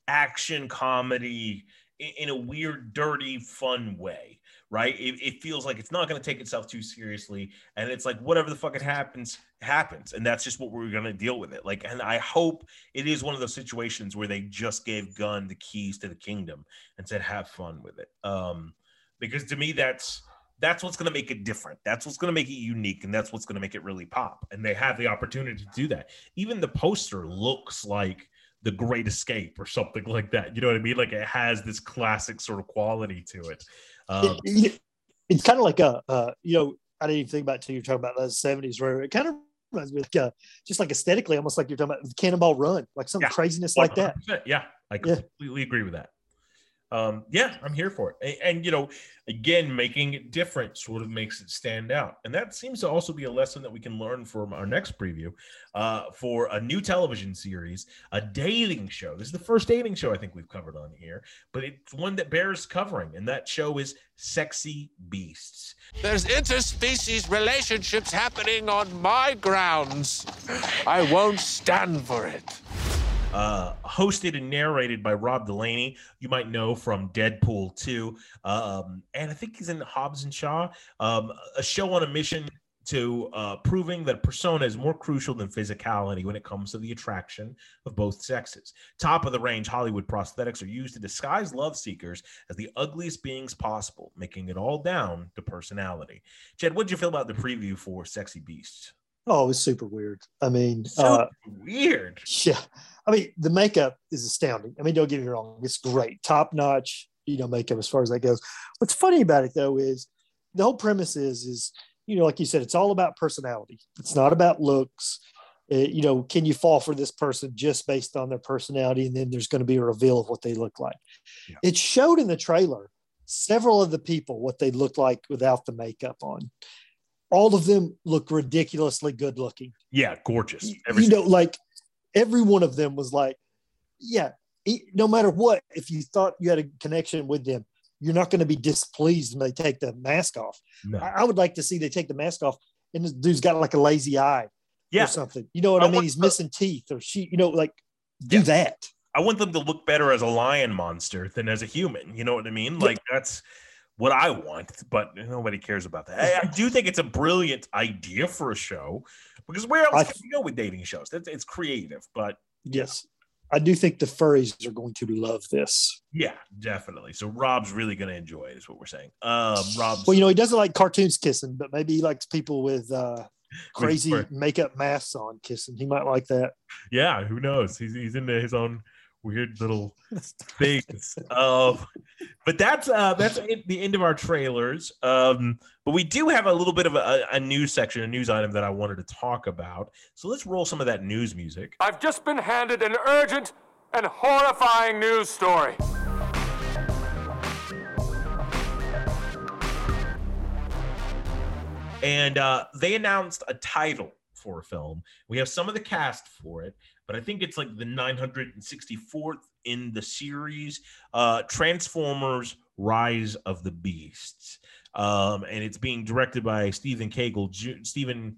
Speaker 2: action comedy in, in a weird, dirty, fun way, right? It, it feels like it's not going to take itself too seriously, and it's like whatever the fuck it happens happens, and that's just what we're going to deal with it. Like, and I hope it is one of those situations where they just gave Gunn the keys to the kingdom and said, "Have fun with it," um, because to me, that's that's what's going to make it different. That's what's going to make it unique, and that's what's going to make it really pop. And they have the opportunity to do that. Even the poster looks like the Great Escape or something [laughs] like that. You know what I mean? Like it has this classic sort of quality to it. Um,
Speaker 3: It- it's kind of like a, uh, you know, I didn't even think about it until you're talking about the 70s, where it kind of reminds me of uh, just like aesthetically, almost like you're talking about Cannonball Run, like some
Speaker 2: Yeah.
Speaker 3: craziness like that.
Speaker 2: Yeah, I completely agree with that. Um, yeah, I'm here for it. And, and, you know, again, making it different sort of makes it stand out. And that seems to also be a lesson that we can learn from our next preview uh, for a new television series, a dating show. This is the first dating show I think we've covered on here, but it's one that bears covering, and that show is Sexy Beasts.
Speaker 24: There's interspecies relationships happening on my grounds. I won't stand for it.
Speaker 2: Uh, hosted and narrated by Rob Delaney. You might know from Deadpool 2. Um, and I think he's in Hobbs and Shaw, um, a show on a mission to uh, proving that persona is more crucial than physicality when it comes to the attraction of both sexes. Top of the range Hollywood prosthetics are used to disguise love seekers as the ugliest beings possible, making it all down to personality. Jed, what did you feel about the preview for Sexy Beasts?
Speaker 3: Oh, it was super weird. I mean,
Speaker 2: So
Speaker 3: uh,
Speaker 2: weird.
Speaker 3: yeah. I mean, the makeup is astounding. I mean, don't get me wrong, it's great, top notch, you know, makeup as far as that goes. What's funny about it though is the whole premise is is you know, like you said, it's all about personality. It's not about looks. Uh, you know, can you fall for this person just based on their personality, and then there's going to be a reveal of what they look like. It showed in the trailer several of the people what they looked like without the makeup on. All of them look ridiculously good looking
Speaker 2: Yeah, gorgeous.
Speaker 3: you know, like every one of them was like, yeah, no matter what, if you thought you had a connection with them, you're not going to be displeased when they take the mask off.
Speaker 2: No.
Speaker 3: I, I would like to see they take the mask off and this dude's got like a lazy eye
Speaker 2: Yeah.
Speaker 3: or something. You know what I,
Speaker 2: I
Speaker 3: mean? He's
Speaker 2: the-
Speaker 3: missing teeth or she, you know, like do that.
Speaker 2: I want them to look better as a lion monster than as a human. You know what I mean? Like that's what I want, but nobody cares about that. I, I do think it's a brilliant idea for a show because where else
Speaker 3: I-
Speaker 2: can you go with dating shows? It's, it's creative, but
Speaker 3: Yes. I do think the furries are going to love this.
Speaker 2: yeah, definitely. So Rob's really going to enjoy it, is what we're saying. Um, Rob's
Speaker 3: Well, you know, he doesn't like cartoons kissing, but maybe he likes people with uh, crazy makeup masks on kissing. He might like that.
Speaker 2: yeah, who knows? He's he's into his own weird little [laughs] things. Um, but that's uh that's it- the end of our trailers. Um, but we do have a little bit of a, a news section, a news item that I wanted to talk about. So let's roll some of that news music.
Speaker 24: I've just been handed an urgent and horrifying news story.
Speaker 2: and uh, they announced a title for a film. We have some of the cast for it, but I think it's like the 964th in the series, uh, Transformers: Rise of the Beasts, um, and it's being directed by Stephen Cagle, Ju- Steven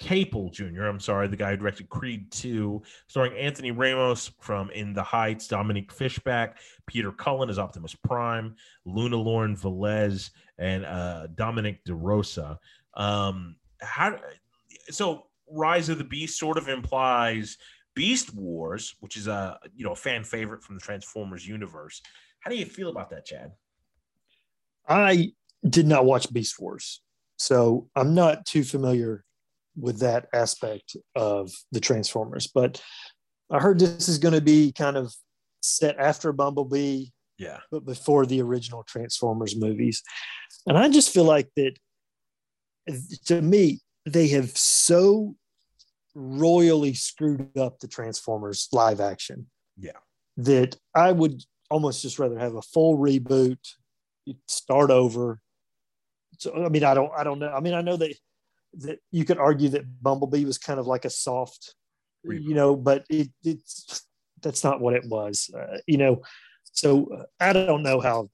Speaker 2: Caple Jr. I'm sorry, the guy who directed Creed 2, starring Anthony Ramos from In the Heights, Dominique Fishback, Peter Cullen as Optimus Prime, Luna Lauren Velez, and uh, Dominic DeRosa. Um, how so? Rise of the Beast sort of implies Beast Wars, which is a you know a fan favorite from the Transformers universe. How do you feel about that, Chad?
Speaker 3: I did not watch Beast Wars, so I'm not too familiar with that aspect of the Transformers. But I heard this is going to be kind of set after Bumblebee,
Speaker 2: Yeah.
Speaker 3: but before the original Transformers movies. And I just feel like that to me, they have so royally screwed up the Transformers live action
Speaker 2: Yeah.
Speaker 3: that I would almost just rather have a full reboot, start over. So I mean, I don't, I don't know. I mean, I know that that you could argue that Bumblebee was kind of like a soft, you know, but it, it's that's not what it was, uh, you know. So uh, I don't know how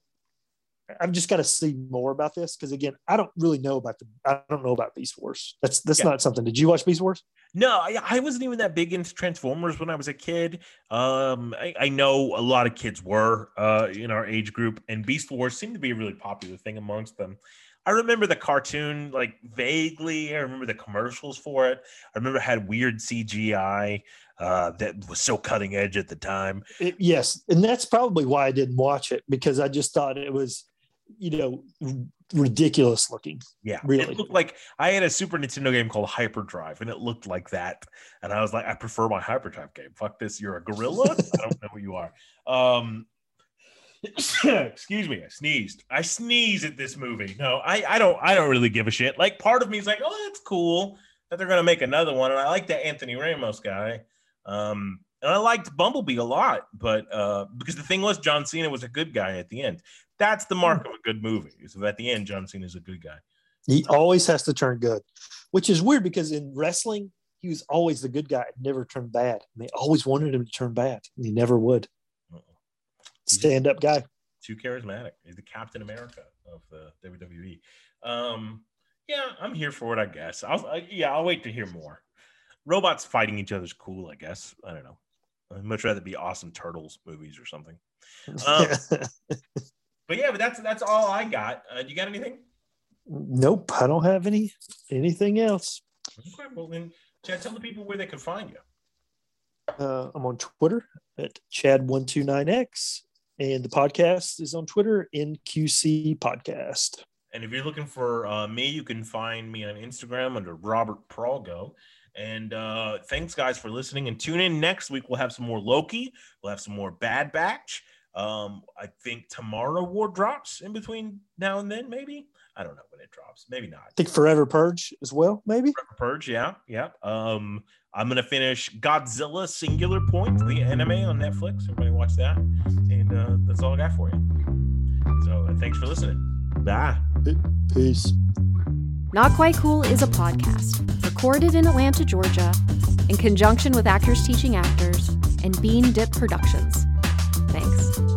Speaker 3: I've just got to see more about this because again, I don't really know about the I don't know about Beast Wars. That's that's
Speaker 2: Yeah.
Speaker 3: not something. Did you watch Beast Wars?
Speaker 2: No, I, I wasn't even that big into Transformers when I was a kid. Um, I, I know a lot of kids were uh, in our age group, and Beast Wars seemed to be a really popular thing amongst them. I remember the cartoon like vaguely. I remember the commercials for it. I remember it had weird CGI uh, that was so cutting edge at the time.
Speaker 3: It- yes, and that's probably why I didn't watch it because I just thought it was, you know, ridiculous looking.
Speaker 2: Yeah,
Speaker 3: Really?
Speaker 2: It looked like I had a Super Nintendo game called Hyperdrive, and it looked like that. And I was like, I prefer my Hyperdrive game. Fuck this, you're a gorilla. I don't know who you are. Um, [coughs] excuse me, I sneezed. I sneeze at this movie. No, I, I don't. I don't really give a shit. Like part of me is like, oh, that's cool that they're gonna make another one, and I like that Anthony Ramos guy. Um, and I liked Bumblebee a lot, but uh, because the thing was, John Cena was a good guy at the end. That's the mark of a good movie. So at the end, John Cena is a good guy.
Speaker 3: He always has to turn good, which is weird because in wrestling, he was always the good guy, never turned bad. And they always wanted him to turn bad, and he never would. Stand up guy.
Speaker 2: too charismatic. He's the Captain America of the WWE. Um, yeah, I'm here for it. I guess. I'll I, yeah, I'll wait to hear more. Robots fighting each other's cool. I guess. I don't know. I'd much rather be awesome turtles movies or something. [laughs] Um, [laughs] but yeah, but that's that's all I got. Uh, you got anything?
Speaker 3: nope, I don't have any anything else.
Speaker 2: Okay, well then, Chad, tell the people where they can find you.
Speaker 3: Uh, I'm on Twitter at Chad129X, and the podcast is on Twitter, NQC Podcast.
Speaker 2: And if you're looking for uh, me, you can find me on Instagram under Robert Pralgo. And uh, thanks, guys, for listening. And tune in next week. We'll have some more Loki. We'll have some more Bad Batch. Um, I think tomorrow War drops in between now and then. Maybe I don't know when it drops. Maybe not.
Speaker 3: I think Forever Purge as well, maybe.
Speaker 2: Purge, yeah, yeah. Um, I'm gonna finish Godzilla Singular Point, the anime on Netflix. Everybody watch that. And uh, that's all I got for you. So uh, thanks for listening. Bye.
Speaker 3: Peace.
Speaker 25: Not Quite Cool is a podcast recorded in Atlanta, Georgia, in conjunction with Actors Teaching Actors and Bean Dip Productions. Thanks.